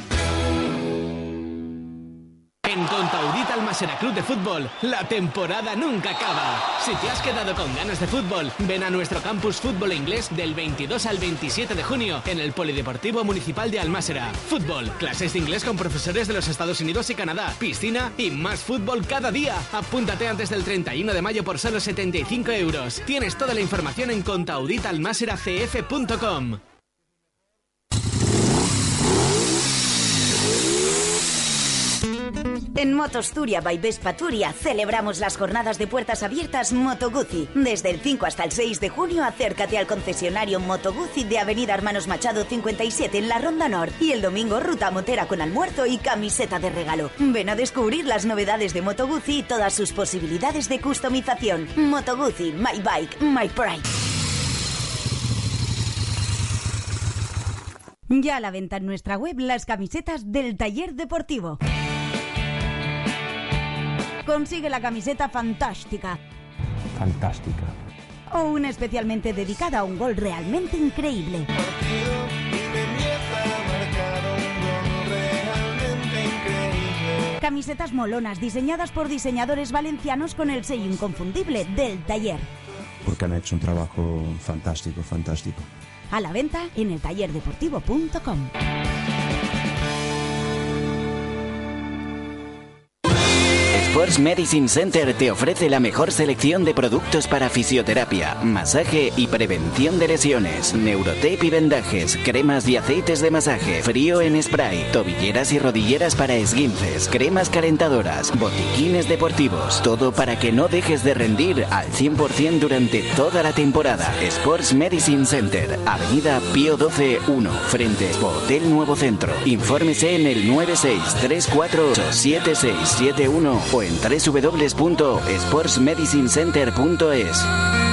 En Contaudita Almasera Club de Fútbol, la temporada nunca acaba. Si te has quedado con ganas de fútbol, ven a nuestro campus fútbol inglés del 22 al 27 de junio en el Polideportivo Municipal de Almásera. Fútbol, clases de inglés con profesores de los Estados Unidos y Canadá, piscina y más fútbol cada día. Apúntate antes del 31 de mayo por solo 75 euros. Tienes toda la información en contauditalmaseracf.com. En Motosturia by Vespa Turia celebramos las jornadas de puertas abiertas Moto Guzzi. Desde el 5 hasta el 6 de junio acércate al concesionario Moto Guzzi de Avenida Hermanos Machado 57 en la Ronda Nord y el domingo ruta motera con almuerzo y camiseta de regalo. Ven a descubrir las novedades de Moto Guzzi y todas sus posibilidades de customización. Moto Guzzi, my bike, my pride. Ya a la venta en nuestra web las camisetas del taller deportivo. Consigue la camiseta fantástica Fantástica. o una especialmente dedicada a un gol realmente increíble. Camisetas molonas diseñadas por diseñadores valencianos con el sello inconfundible del taller. Porque han hecho un trabajo fantástico, fantástico. A la venta en el Sports Medicine Center te ofrece la mejor selección de productos para fisioterapia, masaje y prevención de lesiones, neurotape y vendajes, cremas y aceites de masaje, frío en spray, tobilleras y rodilleras para esguinces, cremas calentadoras, botiquines deportivos, todo para que no dejes de rendir al 100% durante toda la temporada. Sports Medicine Center, Avenida Pío 12 1, frente Hotel Nuevo Centro. Infórmese en el 963487671 o en www.sportsmedicinecenter.es.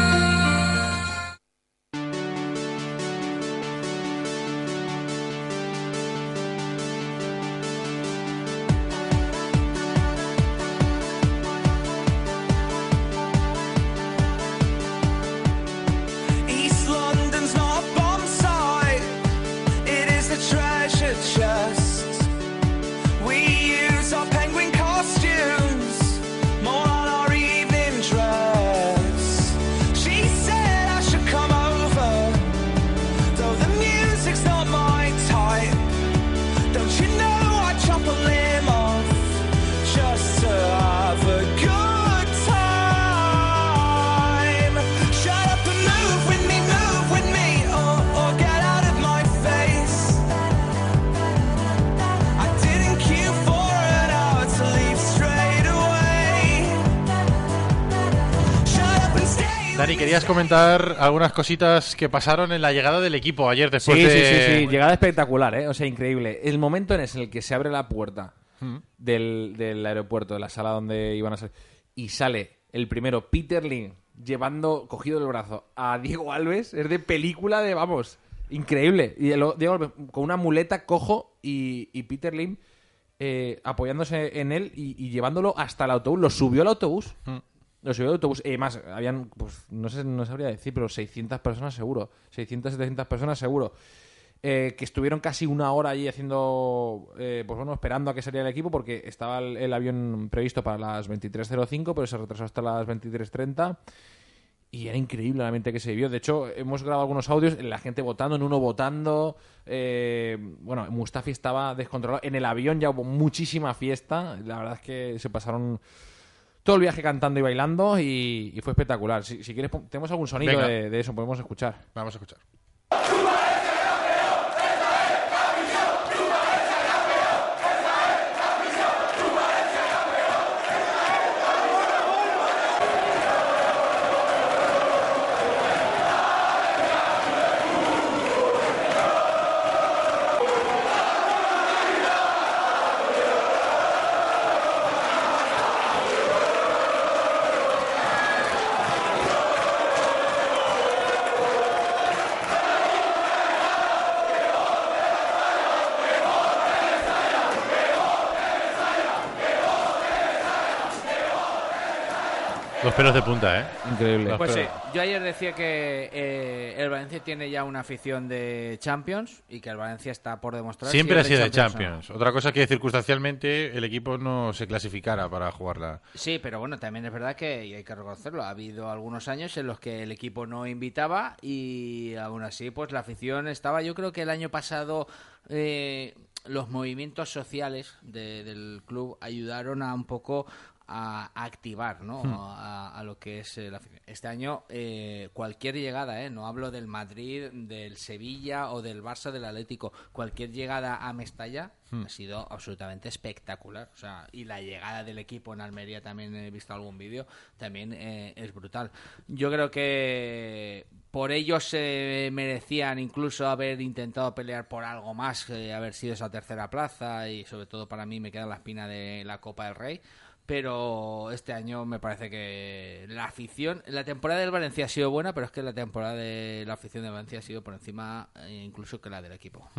Dani, querías comentar algunas cositas que pasaron en la llegada del equipo ayer después sí, de... sí, sí, sí, llegada espectacular, ¿eh? O sea, increíble. El momento en el que se abre la puerta Mm. del, del aeropuerto, de la sala donde iban a salir, y sale el primero, Peter Lin, llevando, cogido del brazo a Diego Alves, es de película de, vamos, increíble. Y el- Diego Alves con una muleta cojo y, y Peter Lin eh, apoyándose en él y, y llevándolo hasta el autobús. Lo subió al autobús. Mm. Lo subió al autobús. Y más, habían, pues, no sé, no sabría decir, pero 600 personas seguro. 600, 700 personas seguro. Eh, que estuvieron casi una hora allí haciendo, eh, pues bueno, esperando a que saliera el equipo porque estaba el, el avión previsto para las 23.05, pero se retrasó hasta las 23.30 y era increíble la mente que se vivió. De hecho, hemos grabado algunos audios, la gente votando, en uno votando. eh, bueno, Mustafi estaba descontrolado. En el avión ya hubo muchísima fiesta. La verdad es que se pasaron todo el viaje cantando y bailando y, y fue espectacular. Si, si quieres, tenemos algún sonido de, de eso, podemos escuchar. Vamos a escuchar. Los pelos de punta, ¿eh? Increíble. Los Pues sí, yo ayer decía que eh, el Valencia tiene ya una afición de Champions y que el Valencia está por demostrar. si Siempre ha sido de no. Champions. Otra cosa que circunstancialmente el equipo no se clasificara para jugarla. Sí, pero bueno, también es verdad que, y hay que reconocerlo, ha habido algunos años en los que el equipo no invitaba y aún así, pues la afición estaba. Yo creo que el año pasado eh, los movimientos sociales de- del club ayudaron a un poco a, a activar ¿no? Hmm. a, a lo que es eh, la. Este año eh, cualquier llegada, ¿eh? no hablo del Madrid, del Sevilla o del Barça, del Atlético, cualquier llegada a Mestalla Hmm. ha sido absolutamente espectacular. O sea, y la llegada del equipo en Almería también he visto algún vídeo, también eh, es brutal. Yo creo que por ellos se merecían incluso haber intentado pelear por algo más, eh, haber sido esa tercera plaza y sobre todo para mí me queda la espina de la Copa del Rey. Pero este año me parece que la afición, la temporada del Valencia ha sido buena, pero es que la temporada de la afición de Valencia ha sido por encima eh, incluso que la del equipo.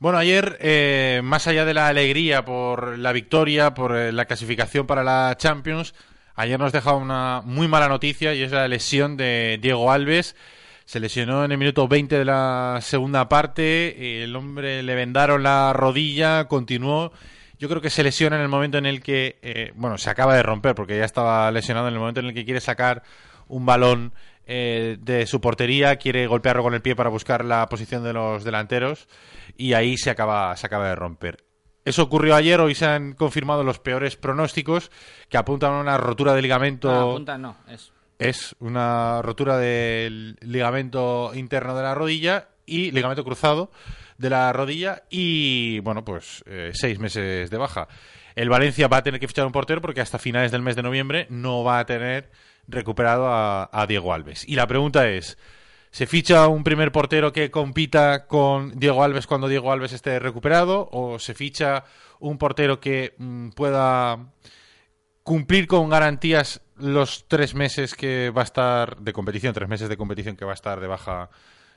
Bueno, ayer, eh, más allá de la alegría por la victoria, por eh, la clasificación para la Champions, ayer nos deja una muy mala noticia y es la lesión de Diego Alves. Se lesionó en el minuto 20 de la segunda parte, el hombre le vendaron la rodilla, continuó. Yo creo que se lesiona en el momento en el que, eh, bueno, se acaba de romper porque ya estaba lesionado en el momento en el que quiere sacar un balón eh, de su portería, quiere golpearlo con el pie para buscar la posición de los delanteros y ahí se acaba, se acaba de romper. Eso ocurrió ayer, hoy se han confirmado los peores pronósticos que apuntan a una rotura de ligamento. No, apunta, no, es Es una rotura del ligamento interno de la rodilla y ligamento cruzado de la rodilla y, bueno, pues eh, seis meses de baja. El Valencia va a tener que fichar un portero porque hasta finales del mes de noviembre no va a tener recuperado a, Diego Alves. Y la pregunta es, ¿se ficha un primer portero que compita con Diego Alves cuando Diego Alves esté recuperado? ¿O se ficha un portero que mm, pueda cumplir con garantías los tres meses que va a estar de competición, tres meses de competición que va a estar de baja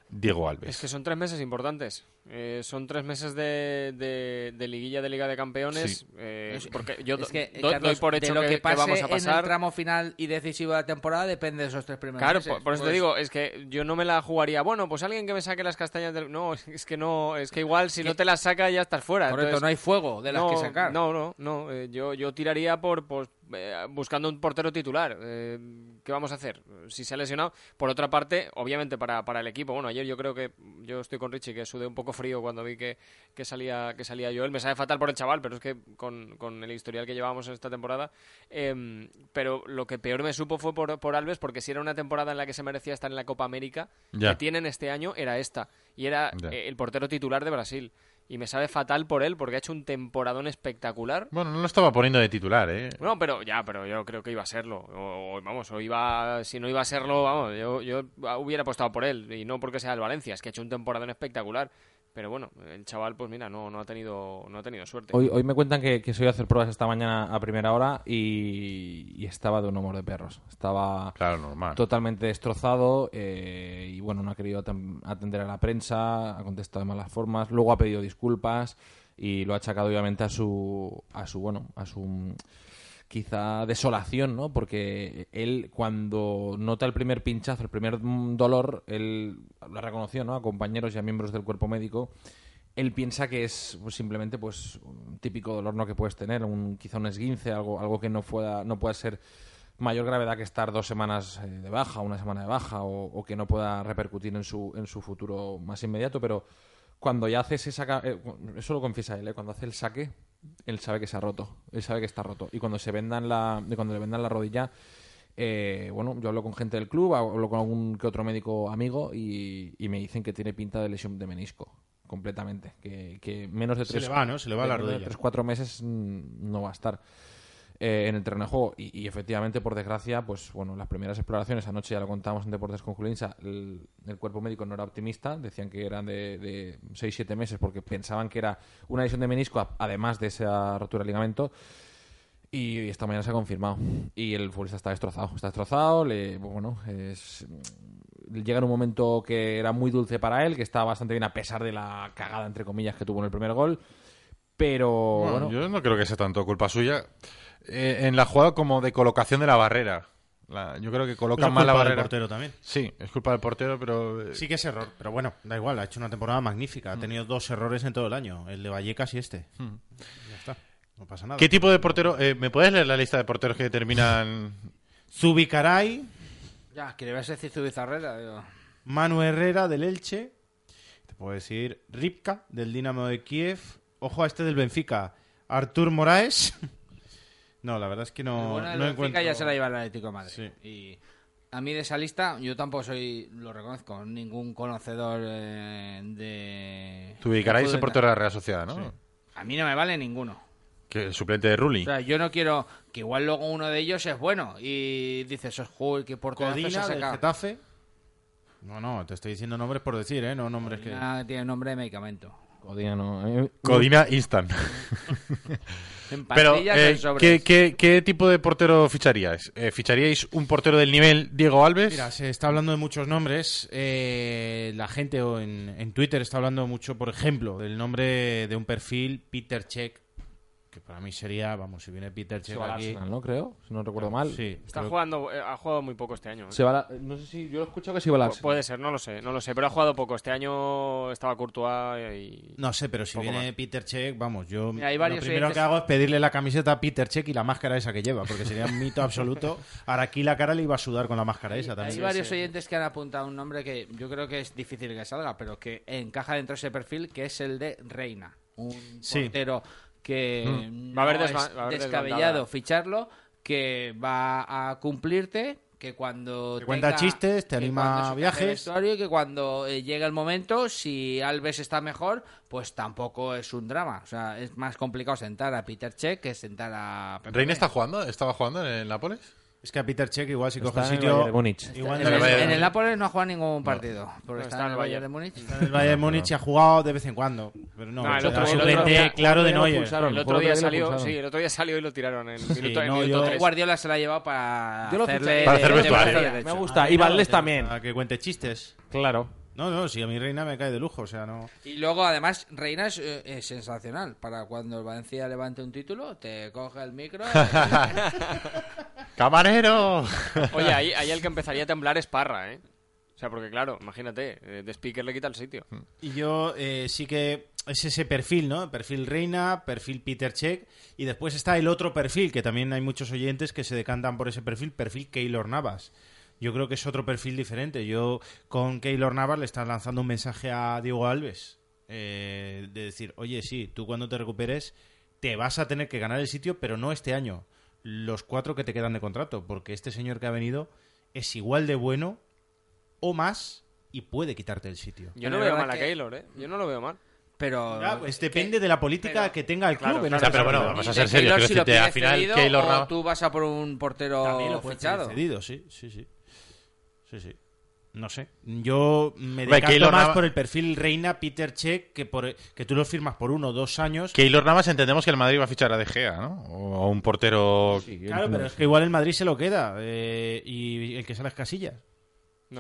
Diego Alves? Es que son tres meses importantes. Eh, son tres meses de, de- de liguilla de Liga de Campeones. Sí. eh, Es- porque yo es que, do- Carlos, doy por hecho de lo que, que, que pase vamos a en pasar. el tramo final y decisivo de la temporada depende de esos tres primeros Claro, meses. por, por eso te Pues, digo, es que yo no me la jugaría. Bueno, pues alguien que me saque las castañas del. No, es que no, es que igual si no te las saca ya estás fuera. Correcto, Entonces, no hay fuego de las no, que sacar. No, no, no. eh, yo, yo tiraría por, pues, eh, buscando un portero titular. Eh, ¿Qué vamos a hacer? Si se ha lesionado. Por otra parte, obviamente para, para el equipo. Bueno, ayer yo creo que yo estoy con Richie, que sudé un poco frío cuando vi que, que salía que salía Joel. Me sabe fatal por el chaval, pero es que con, con el historial que llevábamos en esta temporada. em, pero lo que peor me supo fue por, por Alves, porque si era una temporada en la que se merecía estar en la Copa América, que tienen este año, era esta. Y era eh, el portero titular de Brasil. Y me sabe fatal por él, porque ha hecho un temporadón espectacular. Bueno, no lo estaba poniendo de titular, ¿eh? No, pero ya, pero yo creo que iba a serlo. O, o, vamos, o iba, si no iba a serlo, vamos, yo, yo hubiera apostado por él. Y no porque sea el Valencia, es que ha hecho un temporadón espectacular. Pero bueno, el chaval, pues mira, no, no ha tenido, no ha tenido suerte. Hoy, hoy me cuentan que, que se iba a hacer pruebas esta mañana a primera hora y, y estaba de un humor de perros. Estaba Claro, normal. totalmente destrozado eh, y bueno, no ha querido atender a la prensa, ha contestado de malas formas, luego ha pedido disculpas y lo ha achacado obviamente a su, a su bueno, a su quizá desolación, ¿no? Porque él cuando nota el primer pinchazo, el primer dolor, él lo ha reconocido, ¿no? A compañeros y a miembros del cuerpo médico él piensa que es pues, simplemente pues un típico dolor no que puedes tener, un, quizá un esguince, algo, algo que no pueda, no pueda ser mayor gravedad que estar dos semanas eh, de baja, una semana de baja, o, o que no pueda repercutir en su, en su futuro más inmediato, pero cuando ya hace ese saca, eh, eso lo confiesa él, eh, cuando hace el saque, él sabe que se ha roto, él sabe que está roto, y cuando se vendan la, cuando le vendan la rodilla, eh, bueno, yo hablo con gente del club, hablo con algún que otro médico amigo y, y me dicen que tiene pinta de lesión de menisco completamente, que, que menos de Se tres, le va, ¿no? Se le va la rodilla. tres, cuatro meses mm, no va a estar eh, en el terreno de juego y, y efectivamente por desgracia pues bueno las primeras exploraciones anoche ya lo contábamos en Deportes con Julinsa el, el cuerpo médico no era optimista decían que eran de, de 6-7 meses porque pensaban que era una lesión de menisco además de esa rotura de ligamento y esta mañana se ha confirmado. Y el futbolista está destrozado. Está destrozado. Le, bueno, es, llega en un momento que era muy dulce para él, que está bastante bien a pesar de la cagada, entre comillas, que tuvo en el primer gol. Pero Bueno, bueno, yo no creo que sea tanto culpa suya. Eh, en la jugada como de colocación de la barrera. La- yo creo que colocan es mal la culpa del barrera. portero también. Sí, es culpa del portero, pero... eh, Sí que es error, pero bueno, da igual, ha hecho una temporada magnífica. Ha tenido dos errores en todo el año, el de Vallecas y este. Ya está, no pasa nada. ¿Qué tipo de portero? eh, ¿Me puedes leer la lista de porteros que terminan...? <laughs> Zubicaray, Ya, que le vas a decir Zubizarrera. digo. Manu Herrera del Elche, te puedo decir Ripka del Dinamo de Kiev, ojo a este del Benfica, Artur Moraes. <laughs> No, la verdad es que no, bueno no encuentro. ya se la lleva el Atlético de Madrid. Sí. Y a mí de esa lista, yo tampoco soy, lo reconozco, ningún conocedor eh, de... Zubicaray de es portero de la Real Sociedad, ¿no? Sí. A mí no me vale ninguno. Que el suplente de Rulli. O sea, yo no quiero que igual luego uno de ellos es bueno y dices, joder, qué portero se ha sacado". Getafe. No, no, te estoy diciendo nombres por decir, ¿eh? No nombres que... Codina tiene nombre de medicamento. Codina no. Instant. <laughs> En Pero, eh. ¿qué, qué, qué tipo de portero ficharíais? Eh, ¿Ficharíais un portero del nivel Diego Alves? Mira, se está hablando de muchos nombres. Eh, la gente o en, en Twitter está hablando mucho, por ejemplo, del nombre de un perfil Peter Check, que para mí sería, vamos, si viene Peter Se Check va al aquí. Arsenal, ¿no? Creo, si no recuerdo mal. Sí, Está creo- jugando, eh, ha jugado muy poco este año. ¿eh? Se va a la- No sé si. Yo he escuchado que se iba al Pu- Arsenal. Puede ser, no lo sé, no lo sé, pero ha jugado poco. Este año estaba Courtois y... No sé, pero si Poco viene más. Peter Check, vamos, yo Mira, hay lo varios primero oyentes- que hago es pedirle la camiseta a Peter Check y la máscara esa que lleva, porque sería un mito absoluto. Ahora aquí la cara le iba a sudar con la máscara esa Hay también. varios oyentes que han apuntado un nombre que yo creo que es difícil que salga, pero que encaja dentro de ese perfil, que es el de Reina. Un Sí. portero que Mm. no Va a haber es desba- va a haber descabellado ficharlo, que va a cumplirte, que cuando Te cuenta tenga- chistes, te anima a viajes. y que cuando eh, llegue el momento, si Alves está mejor, pues tampoco es un drama. O sea, es más complicado sentar a Peter Check que sentar a Pepe ¿Reina está jugando? ¿Estaba jugando en Nápoles? Es que a Peter Check igual si Está coge en el sitio... De. Igual En el, el Bayern. en el Nápoles no ha jugado ningún partido, porque No, está, en el Bayern de Múnich. En el Bayern Múnich ha jugado de vez en cuando, pero no, No, el otro- el suplente claro de el Neuer. El otro día salió, sí, el otro día salió y lo tiraron en minuto, Sí, en no, minuto yo- tres. Guardiola se la ha llevado para hacerle. Para hacer de- de vestuario. brazo Me gusta. Y no, Valdés también. A que cuente chistes. Claro. No, no, si a mi reina me cae de lujo, o sea, no... Y luego, además, Reina es, eh, es sensacional. Para cuando el Valencia levante un título, te coge el micro. <laughs> ¡Camarero! Oye, ahí, ahí el que empezaría a temblar es Parra, ¿eh? O sea, porque claro, imagínate, eh, de speaker le quita el sitio. Y yo eh, sí que es ese perfil, ¿no? Perfil Reina, perfil Peter Check, y después está el otro perfil, que también hay muchos oyentes que se decantan por ese perfil, perfil Keylor Navas. Yo creo que es otro perfil diferente. Yo con Keylor Navas le estás lanzando un mensaje a Diego Alves, eh, de decir, oye, sí, tú cuando te recuperes te vas a tener que ganar el sitio, pero no este año, los cuatro que te quedan de contrato, porque este señor que ha venido es igual de bueno o más y puede quitarte el sitio. Yo no veo mal a Keylor, ¿eh? Yo no lo veo mal. pero. Ya, pues depende de la política pero- que tenga el club. Claro, pero bueno, vamos a ser serios. Si al final, Keylor o Navas- tú vas a por un portero También lo fichado. cedido, sí, sí, sí. Sí, sí. No sé. Yo me decanto Keylor más Navas- por el perfil Reina Peter Check que por que tú lo firmas por uno o dos años. Keylor Navas entendemos que el Madrid va a fichar a De Gea, ¿no? O a un portero... Claro, pero es que igual el Madrid se lo queda eh, y el que sale es Casillas.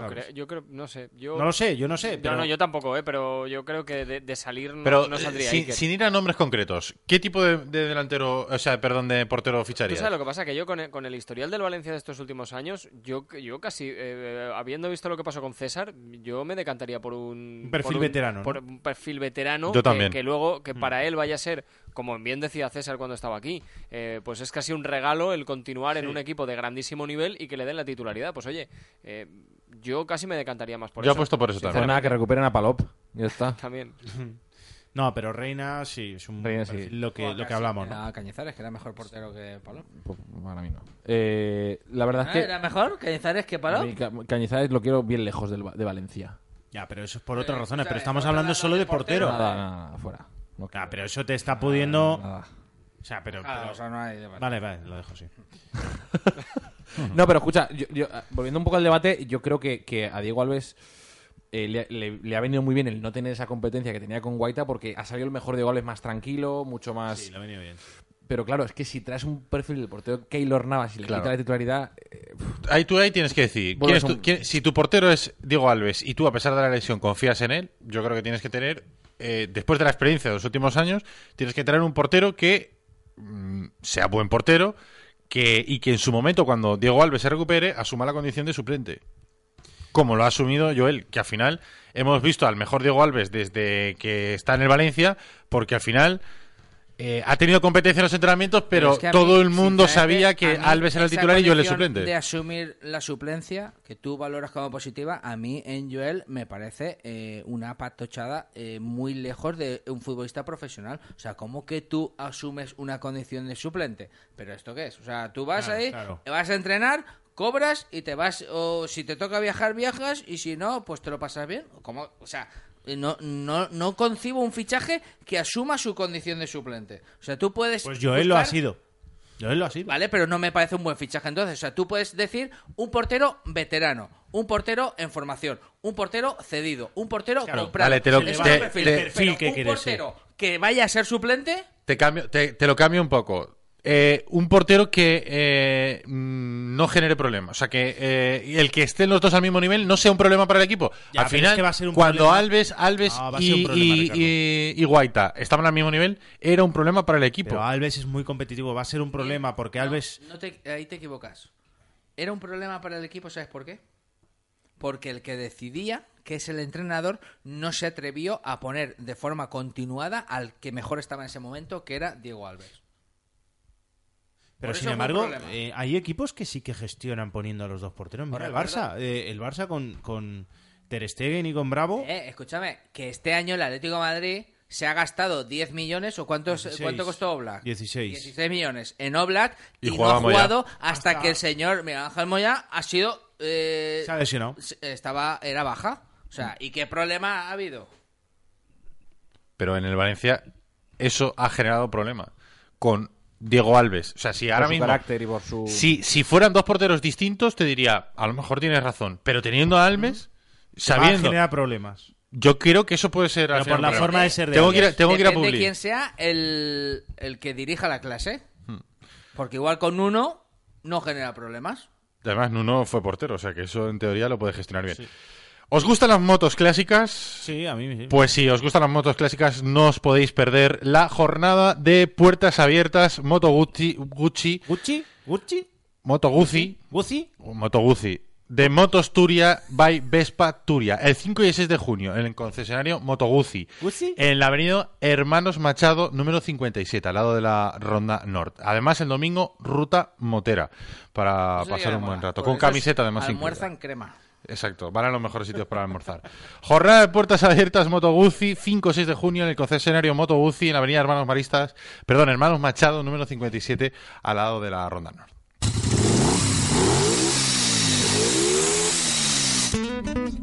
No creo, yo creo, no sé. Yo, No lo sé, yo no sé. Pero... No, no, yo tampoco, ¿eh? Pero yo creo que de, de salir no, Pero no eh, saldría sin, Iker. sin ir a nombres concretos, ¿qué tipo de, de delantero, o sea, perdón, de portero Tú sabes lo que pasa, que yo con el, con el historial del Valencia de estos últimos años, yo, yo casi, eh, habiendo visto lo que pasó con César, yo me decantaría por un... Un perfil por veterano, ¿no? Por un perfil veterano. Yo que- también. Que, luego, que Mm. para él vaya a ser, como bien decía César cuando estaba aquí, eh, pues es casi un regalo el continuar en un equipo de grandísimo nivel y que le den la titularidad. Pues oye, eh, yo casi me decantaría más por Yo eso. apuesto por eso también. nada, que recuperen a Palop. Ya está. <laughs> También. <laughs> No, pero Reina sí, es un Reina sí. lo que, lo que hablamos. ¿no? Cañizares, que era mejor portero que Palop. Pues, para mí no. Eh, la verdad es Ah, que ¿Era mejor Cañizares que Palop? Ca- Cañizares lo quiero bien lejos del Va- de Valencia. Ya, pero eso es por otras Eh, razones. o sea, Pero estamos hablando solo de de portero. portero. Nada, nada, nada, fuera. No Ah, pero eso te está pudiendo. Nada. O sea, pero. Ah, pero- o sea, no hay debate. Vale, vale, lo dejo así. <laughs> No, pero escucha, yo- yo, ah, volviendo un poco al debate, yo creo que, que a Diego Alves eh, le, le- le ha venido muy bien el no tener esa competencia que tenía con Guaita porque ha salido el mejor Diego Alves más tranquilo, mucho más... Sí, lo ha venido bien. Pero claro, es que si traes un perfil del portero Keylor Navas y le Claro. quita la titularidad... eh, Ahí tú ahí tienes que decir, ¿quién Vuelves es tu- un- quién- si tu portero es Diego Alves y tú a pesar de la lesión confías en él, yo creo que tienes que tener, eh, después de la experiencia de los últimos años, tienes que tener un portero que mm, sea buen portero que, y que en su momento, cuando Diego Alves se recupere, asuma la condición de suplente. Como lo ha asumido Joel, que al final hemos visto al mejor Diego Alves desde que está en el Valencia, porque al final eh, ha tenido competencia en los entrenamientos, pero, es que a mí, todo el mundo sabía que Alves era el titular y Joel el suplente. De asumir la suplencia, que tú valoras como positiva, a mí en Joel me parece eh, una patochada eh, muy lejos de un futbolista profesional. O sea, ¿cómo que tú asumes una condición de suplente? ¿Pero esto qué es? O sea, tú vas Claro, ahí, claro. vas a entrenar, cobras y te vas, o si te toca viajar, viajas, y si no, pues te lo pasas bien. ¿Cómo? O sea, no, no, no concibo un fichaje que asuma su condición de suplente. O sea, tú puedes. Pues Joel lo ha buscar- sido. Yo él lo así. ¿Vale? Pero no me parece un buen fichaje entonces. O sea, tú puedes decir un portero veterano, un portero en formación, un portero cedido, un portero Claro, comprado. vale, te lo- te- perfiles. te- Pero perfil que un quieres, sí. portero que vaya a ser suplente, Te, cambio, te, te lo cambio un poco. Eh, un portero que eh, mm, no genere problemas. O sea, que eh, el que estén los dos al mismo nivel no sea un problema para el equipo. Ya, al final, es que va a ser un cuando problema. Alves, Alves No, y, problema, y- Ricardo. y- y Guaita estaban al mismo nivel, era un problema para el equipo. Pero Alves es muy competitivo, va a ser un problema porque Alves... No te- ahí te equivocas. Era un problema para el equipo, ¿sabes por qué? Porque el que decidía, que es el entrenador, no se atrevió a poner de forma continuada al que mejor estaba en ese momento, que era Diego Alves. Pero sin embargo, eh, hay equipos que sí que gestionan poniendo a los dos porteros. Mira, el Barça, eh, el Barça con, con Ter Stegen y con Bravo. Eh, escúchame, que este año el Atlético de Madrid se ha gastado 10 millones o cuántos, 16. cuánto costó Oblak? 16. 16 millones en Oblak Y y, no ha Moya. jugado hasta, que el señor Miguel Ángel Moya ha sido... eh, Se ha lesionado. estaba, era baja. O sea, ¿y qué problema ha habido? Pero en el Valencia eso ha generado problema. Con Diego Alves. O sea, si ahora por su mismo... carácter y por su... Si, si fueran dos porteros distintos, te diría, a lo mejor tienes razón. Pero teniendo a Alves, Va a sabiendo... generar problemas. Yo creo que eso puede ser... Pero por la problema. forma de ser de Tengo que ir tengo que ir a Depende quién sea el, el que dirija la clase. Hmm. Porque igual con uno no genera problemas. Además, Nuno fue portero, o sea que eso en teoría lo puede gestionar bien. ¿Os gustan las motos clásicas? Sí, a mí sí. Pues si os gustan las motos clásicas, no os podéis perder la jornada de puertas abiertas Moto Gucci, Gucci ¿Gucci? ¿Gucci? Moto Guzzi, ¿Gucci? o Moto Guzzi, de Motos Turia by Vespa Turia, el 5 y el 6 de junio, en el concesionario Moto Guzzi, ¿Gucci? en la avenida Hermanos Machado, número 57, al lado de la Ronda Norte. Además, el domingo, ruta motera, para pasar un buen rato, porque con camiseta además. incluida. Almuerzan crema. Exacto, van a los mejores sitios para almorzar. Jornada de puertas abiertas Moto Guzzi, 5 o 6 de junio en el concesionario Moto Guzzi en la avenida Hermanos Maristas, perdón, Hermanos Machado, número 57, al lado de la Ronda Norte.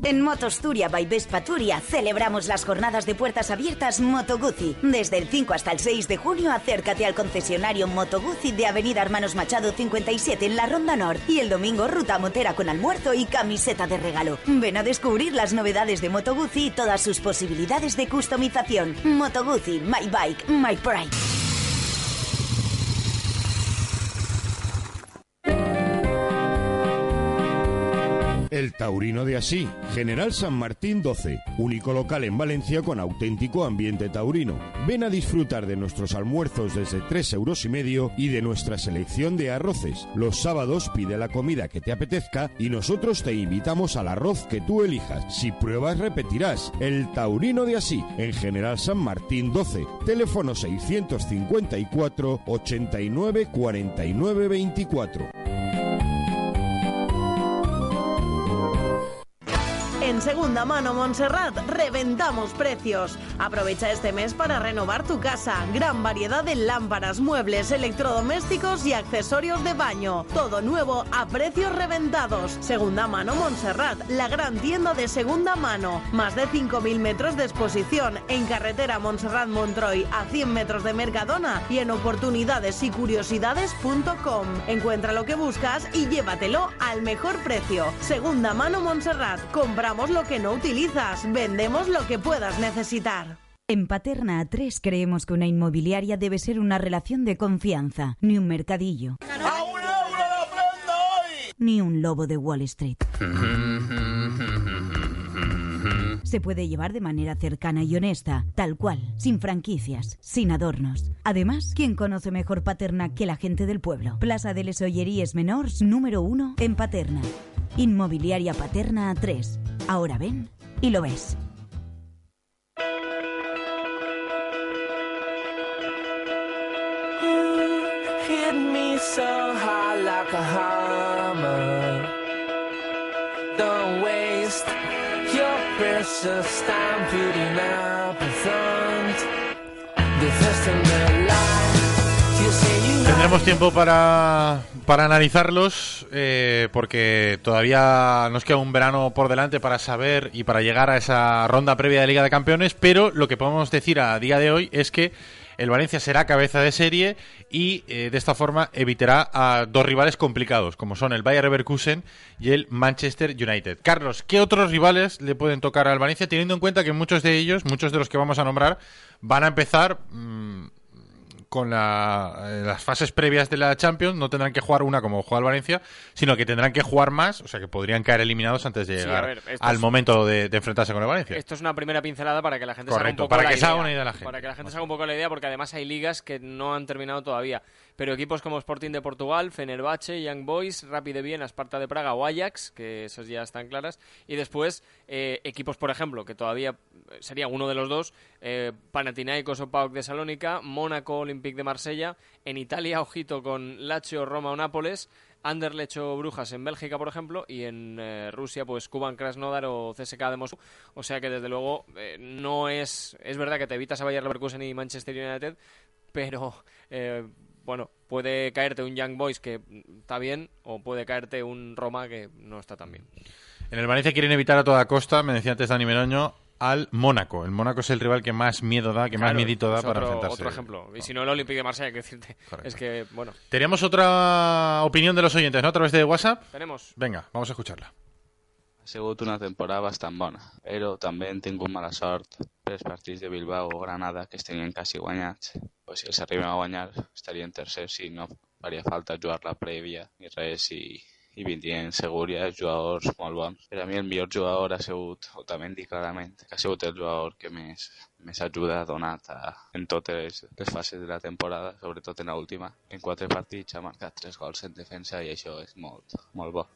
En Motosturia by Vespa Turia celebramos las jornadas de puertas abiertas Moto Guzzi. Desde el 5 hasta el 6 de junio acércate al concesionario Moto Guzzi de Avenida Hermanos Machado 57 en la Ronda Norte y el domingo ruta motera con almuerzo y camiseta de regalo. Ven a descubrir las novedades de Moto Guzzi y todas sus posibilidades de customización. Moto Guzzi, my bike, my pride. El Taurino de Así, General San Martín 12, único local en Valencia con auténtico ambiente taurino. Ven a disfrutar de nuestros almuerzos desde 3 euros y medio y de nuestra selección de arroces. Los sábados pide la comida que te apetezca y nosotros te invitamos al arroz que tú elijas. Si pruebas repetirás. El Taurino de Así, en General San Martín 12, teléfono 654 89 49 24. Segunda mano Montserrat reventamos precios. Aprovecha este mes para renovar tu casa. Gran variedad de lámparas, muebles, electrodomésticos y accesorios de baño. Todo nuevo a precios reventados. Segunda mano Montserrat, la gran tienda de segunda mano. Más de 5.000 metros de exposición en carretera Montserrat Montroy a 100 metros de Mercadona y en oportunidades y curiosidades.com. Encuentra lo que buscas y llévatelo al mejor precio. Segunda mano Montserrat. Compramos lo que no utilizas, vendemos lo que puedas necesitar. En Paterna A3 creemos que una inmobiliaria debe ser una relación de confianza, ni un mercadillo. Ni un lobo de Wall Street. Se puede llevar de manera cercana y honesta, tal cual, sin franquicias, sin adornos. Además, ¿quién conoce mejor Paterna que la gente del pueblo? Plaza de les Olleries Menors, número uno, en Paterna. Inmobiliaria Paterna A3. Ahora ven y lo ves. Hammer. Tendremos tiempo para, para analizarlos, eh, porque todavía nos queda un verano por delante para saber y para llegar a esa ronda previa de Liga de Campeones, pero lo que podemos decir a día de hoy es que el Valencia será cabeza de serie y eh, de esta forma evitará a dos rivales complicados, como son el Bayer Leverkusen y el Manchester United. Carlos, ¿qué otros rivales le pueden tocar al Valencia, teniendo en cuenta que muchos de ellos, muchos de los que vamos a nombrar, van a empezar mm, con la- eh, las fases previas de la Champions, no tendrán que jugar una como juega el Valencia, sino que tendrán que jugar más, o sea que podrían caer eliminados antes de Sí, llegar ver, al es- momento de, de enfrentarse con el Valencia. Esto es una primera pincelada para que la gente se haga un Correcto, poco para la que se idea. haga una idea la gente. Para que la gente se haga un poco la idea, porque además hay ligas que no han terminado todavía. Pero equipos como Sporting de Portugal, Fenerbahce, Young Boys, Rapid de Viena, Sparta de Praga o Ajax, que esos ya están claras. Y después eh, equipos, por ejemplo, que todavía eh, sería uno de los dos, eh, Panathinaikos o PAOK de Salónica, Mónaco, Olympique de Marsella. En Italia, ojito con Lazio, Roma o Nápoles. Anderlecht o Brujas en Bélgica, por ejemplo, y en eh, Rusia, pues Kuban Krasnodar o CSK de Moscú. O sea que, desde luego, no es... Es verdad que te evitas a Bayer Leverkusen y Manchester United, pero, bueno, puede caerte un Young Boys que está bien, o puede caerte un Roma que no está tan bien. En el Valencia quieren evitar a toda costa, me decía antes Dani Meroño, al Mónaco. El Mónaco es el rival que más miedo da, que más miedito da para enfrentarse. Otro ejemplo. Y si no, el Olympique de Marsella, hay que decirte. Es que, bueno, Teníamos otra opinión de los oyentes, ¿no? A través de WhatsApp. tenemos... Venga, vamos a escucharla. Ha sigut una temporada bastant bona, però també hem tingut mala sort pels partits de Bilbao o Granada que es tenien quasi guanyats. Pues si els arribem a guanyar estarien tercers i no faria falta jugar la prèvia ni res i, i vindrien segur ja jugadors molt bons. Per a mi el millor jugador ha sigut Otamendi clarament, que ha sigut el jugador que més, més ajuda ha donat a, en totes les fases de la temporada, sobretot en l'última. En quatre partits ha marcat tres gols en defensa i això és molt, molt bo.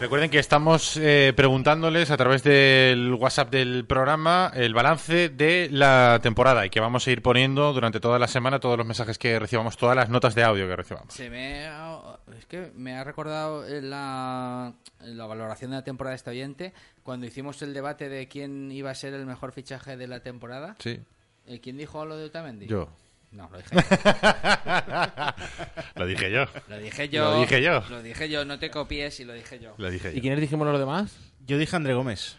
Recuerden que estamos eh, preguntándoles a través del WhatsApp del programa el balance de la temporada y que vamos a ir poniendo durante toda la semana todos los mensajes que recibamos, todas las notas de audio que recibamos. Se me ha- es que me ha recordado la, la valoración de la temporada de este oyente cuando hicimos el debate de quién iba a ser el mejor fichaje de la temporada. Sí. Eh, ¿Quién dijo lo de Otamendi? Yo. No, lo dije yo. <laughs> Lo dije yo. Lo dije yo. Lo dije yo. Lo dije yo, no te copies y lo dije yo. Lo dije ¿Y yo. quiénes dijimos los demás? Yo dije André Gómez.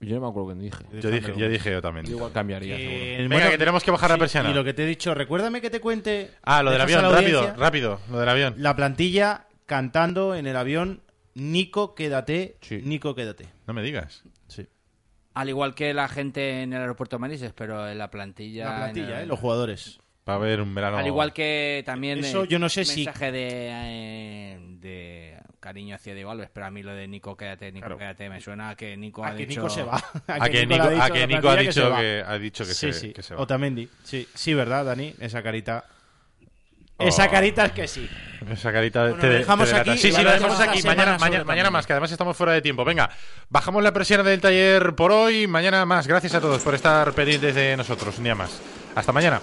Yo no me acuerdo quién dije. Yo dije, yo dije yo también. Yo igual cambiaría, Eh, seguro. Venga, que tenemos que bajar la sí, persiana. Y lo que te he dicho, recuérdame que te cuente. Ah, lo del avión, rápido, rápido, lo del avión. La plantilla cantando en el avión Nico, quédate, Nico, quédate. No me digas. Sí. Al igual que la gente en el aeropuerto de Manises, pero en la plantilla. La plantilla, en el- ¿eh? los jugadores. Va a haber un verano. Al igual que también Eso eh, yo no sé si- mensaje de, eh, de cariño hacia Diego Alves, pero a mí lo de Nico quédate, Nico Claro. quédate me suena a que Nico A ha que dicho Nico se va. <laughs> A que le Nico- a que la Nico ha dicho se va. que- ha dicho que sí, se- sí. que se va. Otamendi. Sí, sí, ¿verdad, Dani? Esa carita. Oh. Esa carita es que sí. Esa carita Bueno, te, lo dejamos te aquí Sí, sí, lo valoramos dejamos la aquí. Mañana, mañana, mañana más, que además estamos fuera de tiempo. Venga, bajamos la persiana del taller por hoy. Mañana más. Gracias a todos por estar pendientes de nosotros. Un día más. Hasta mañana.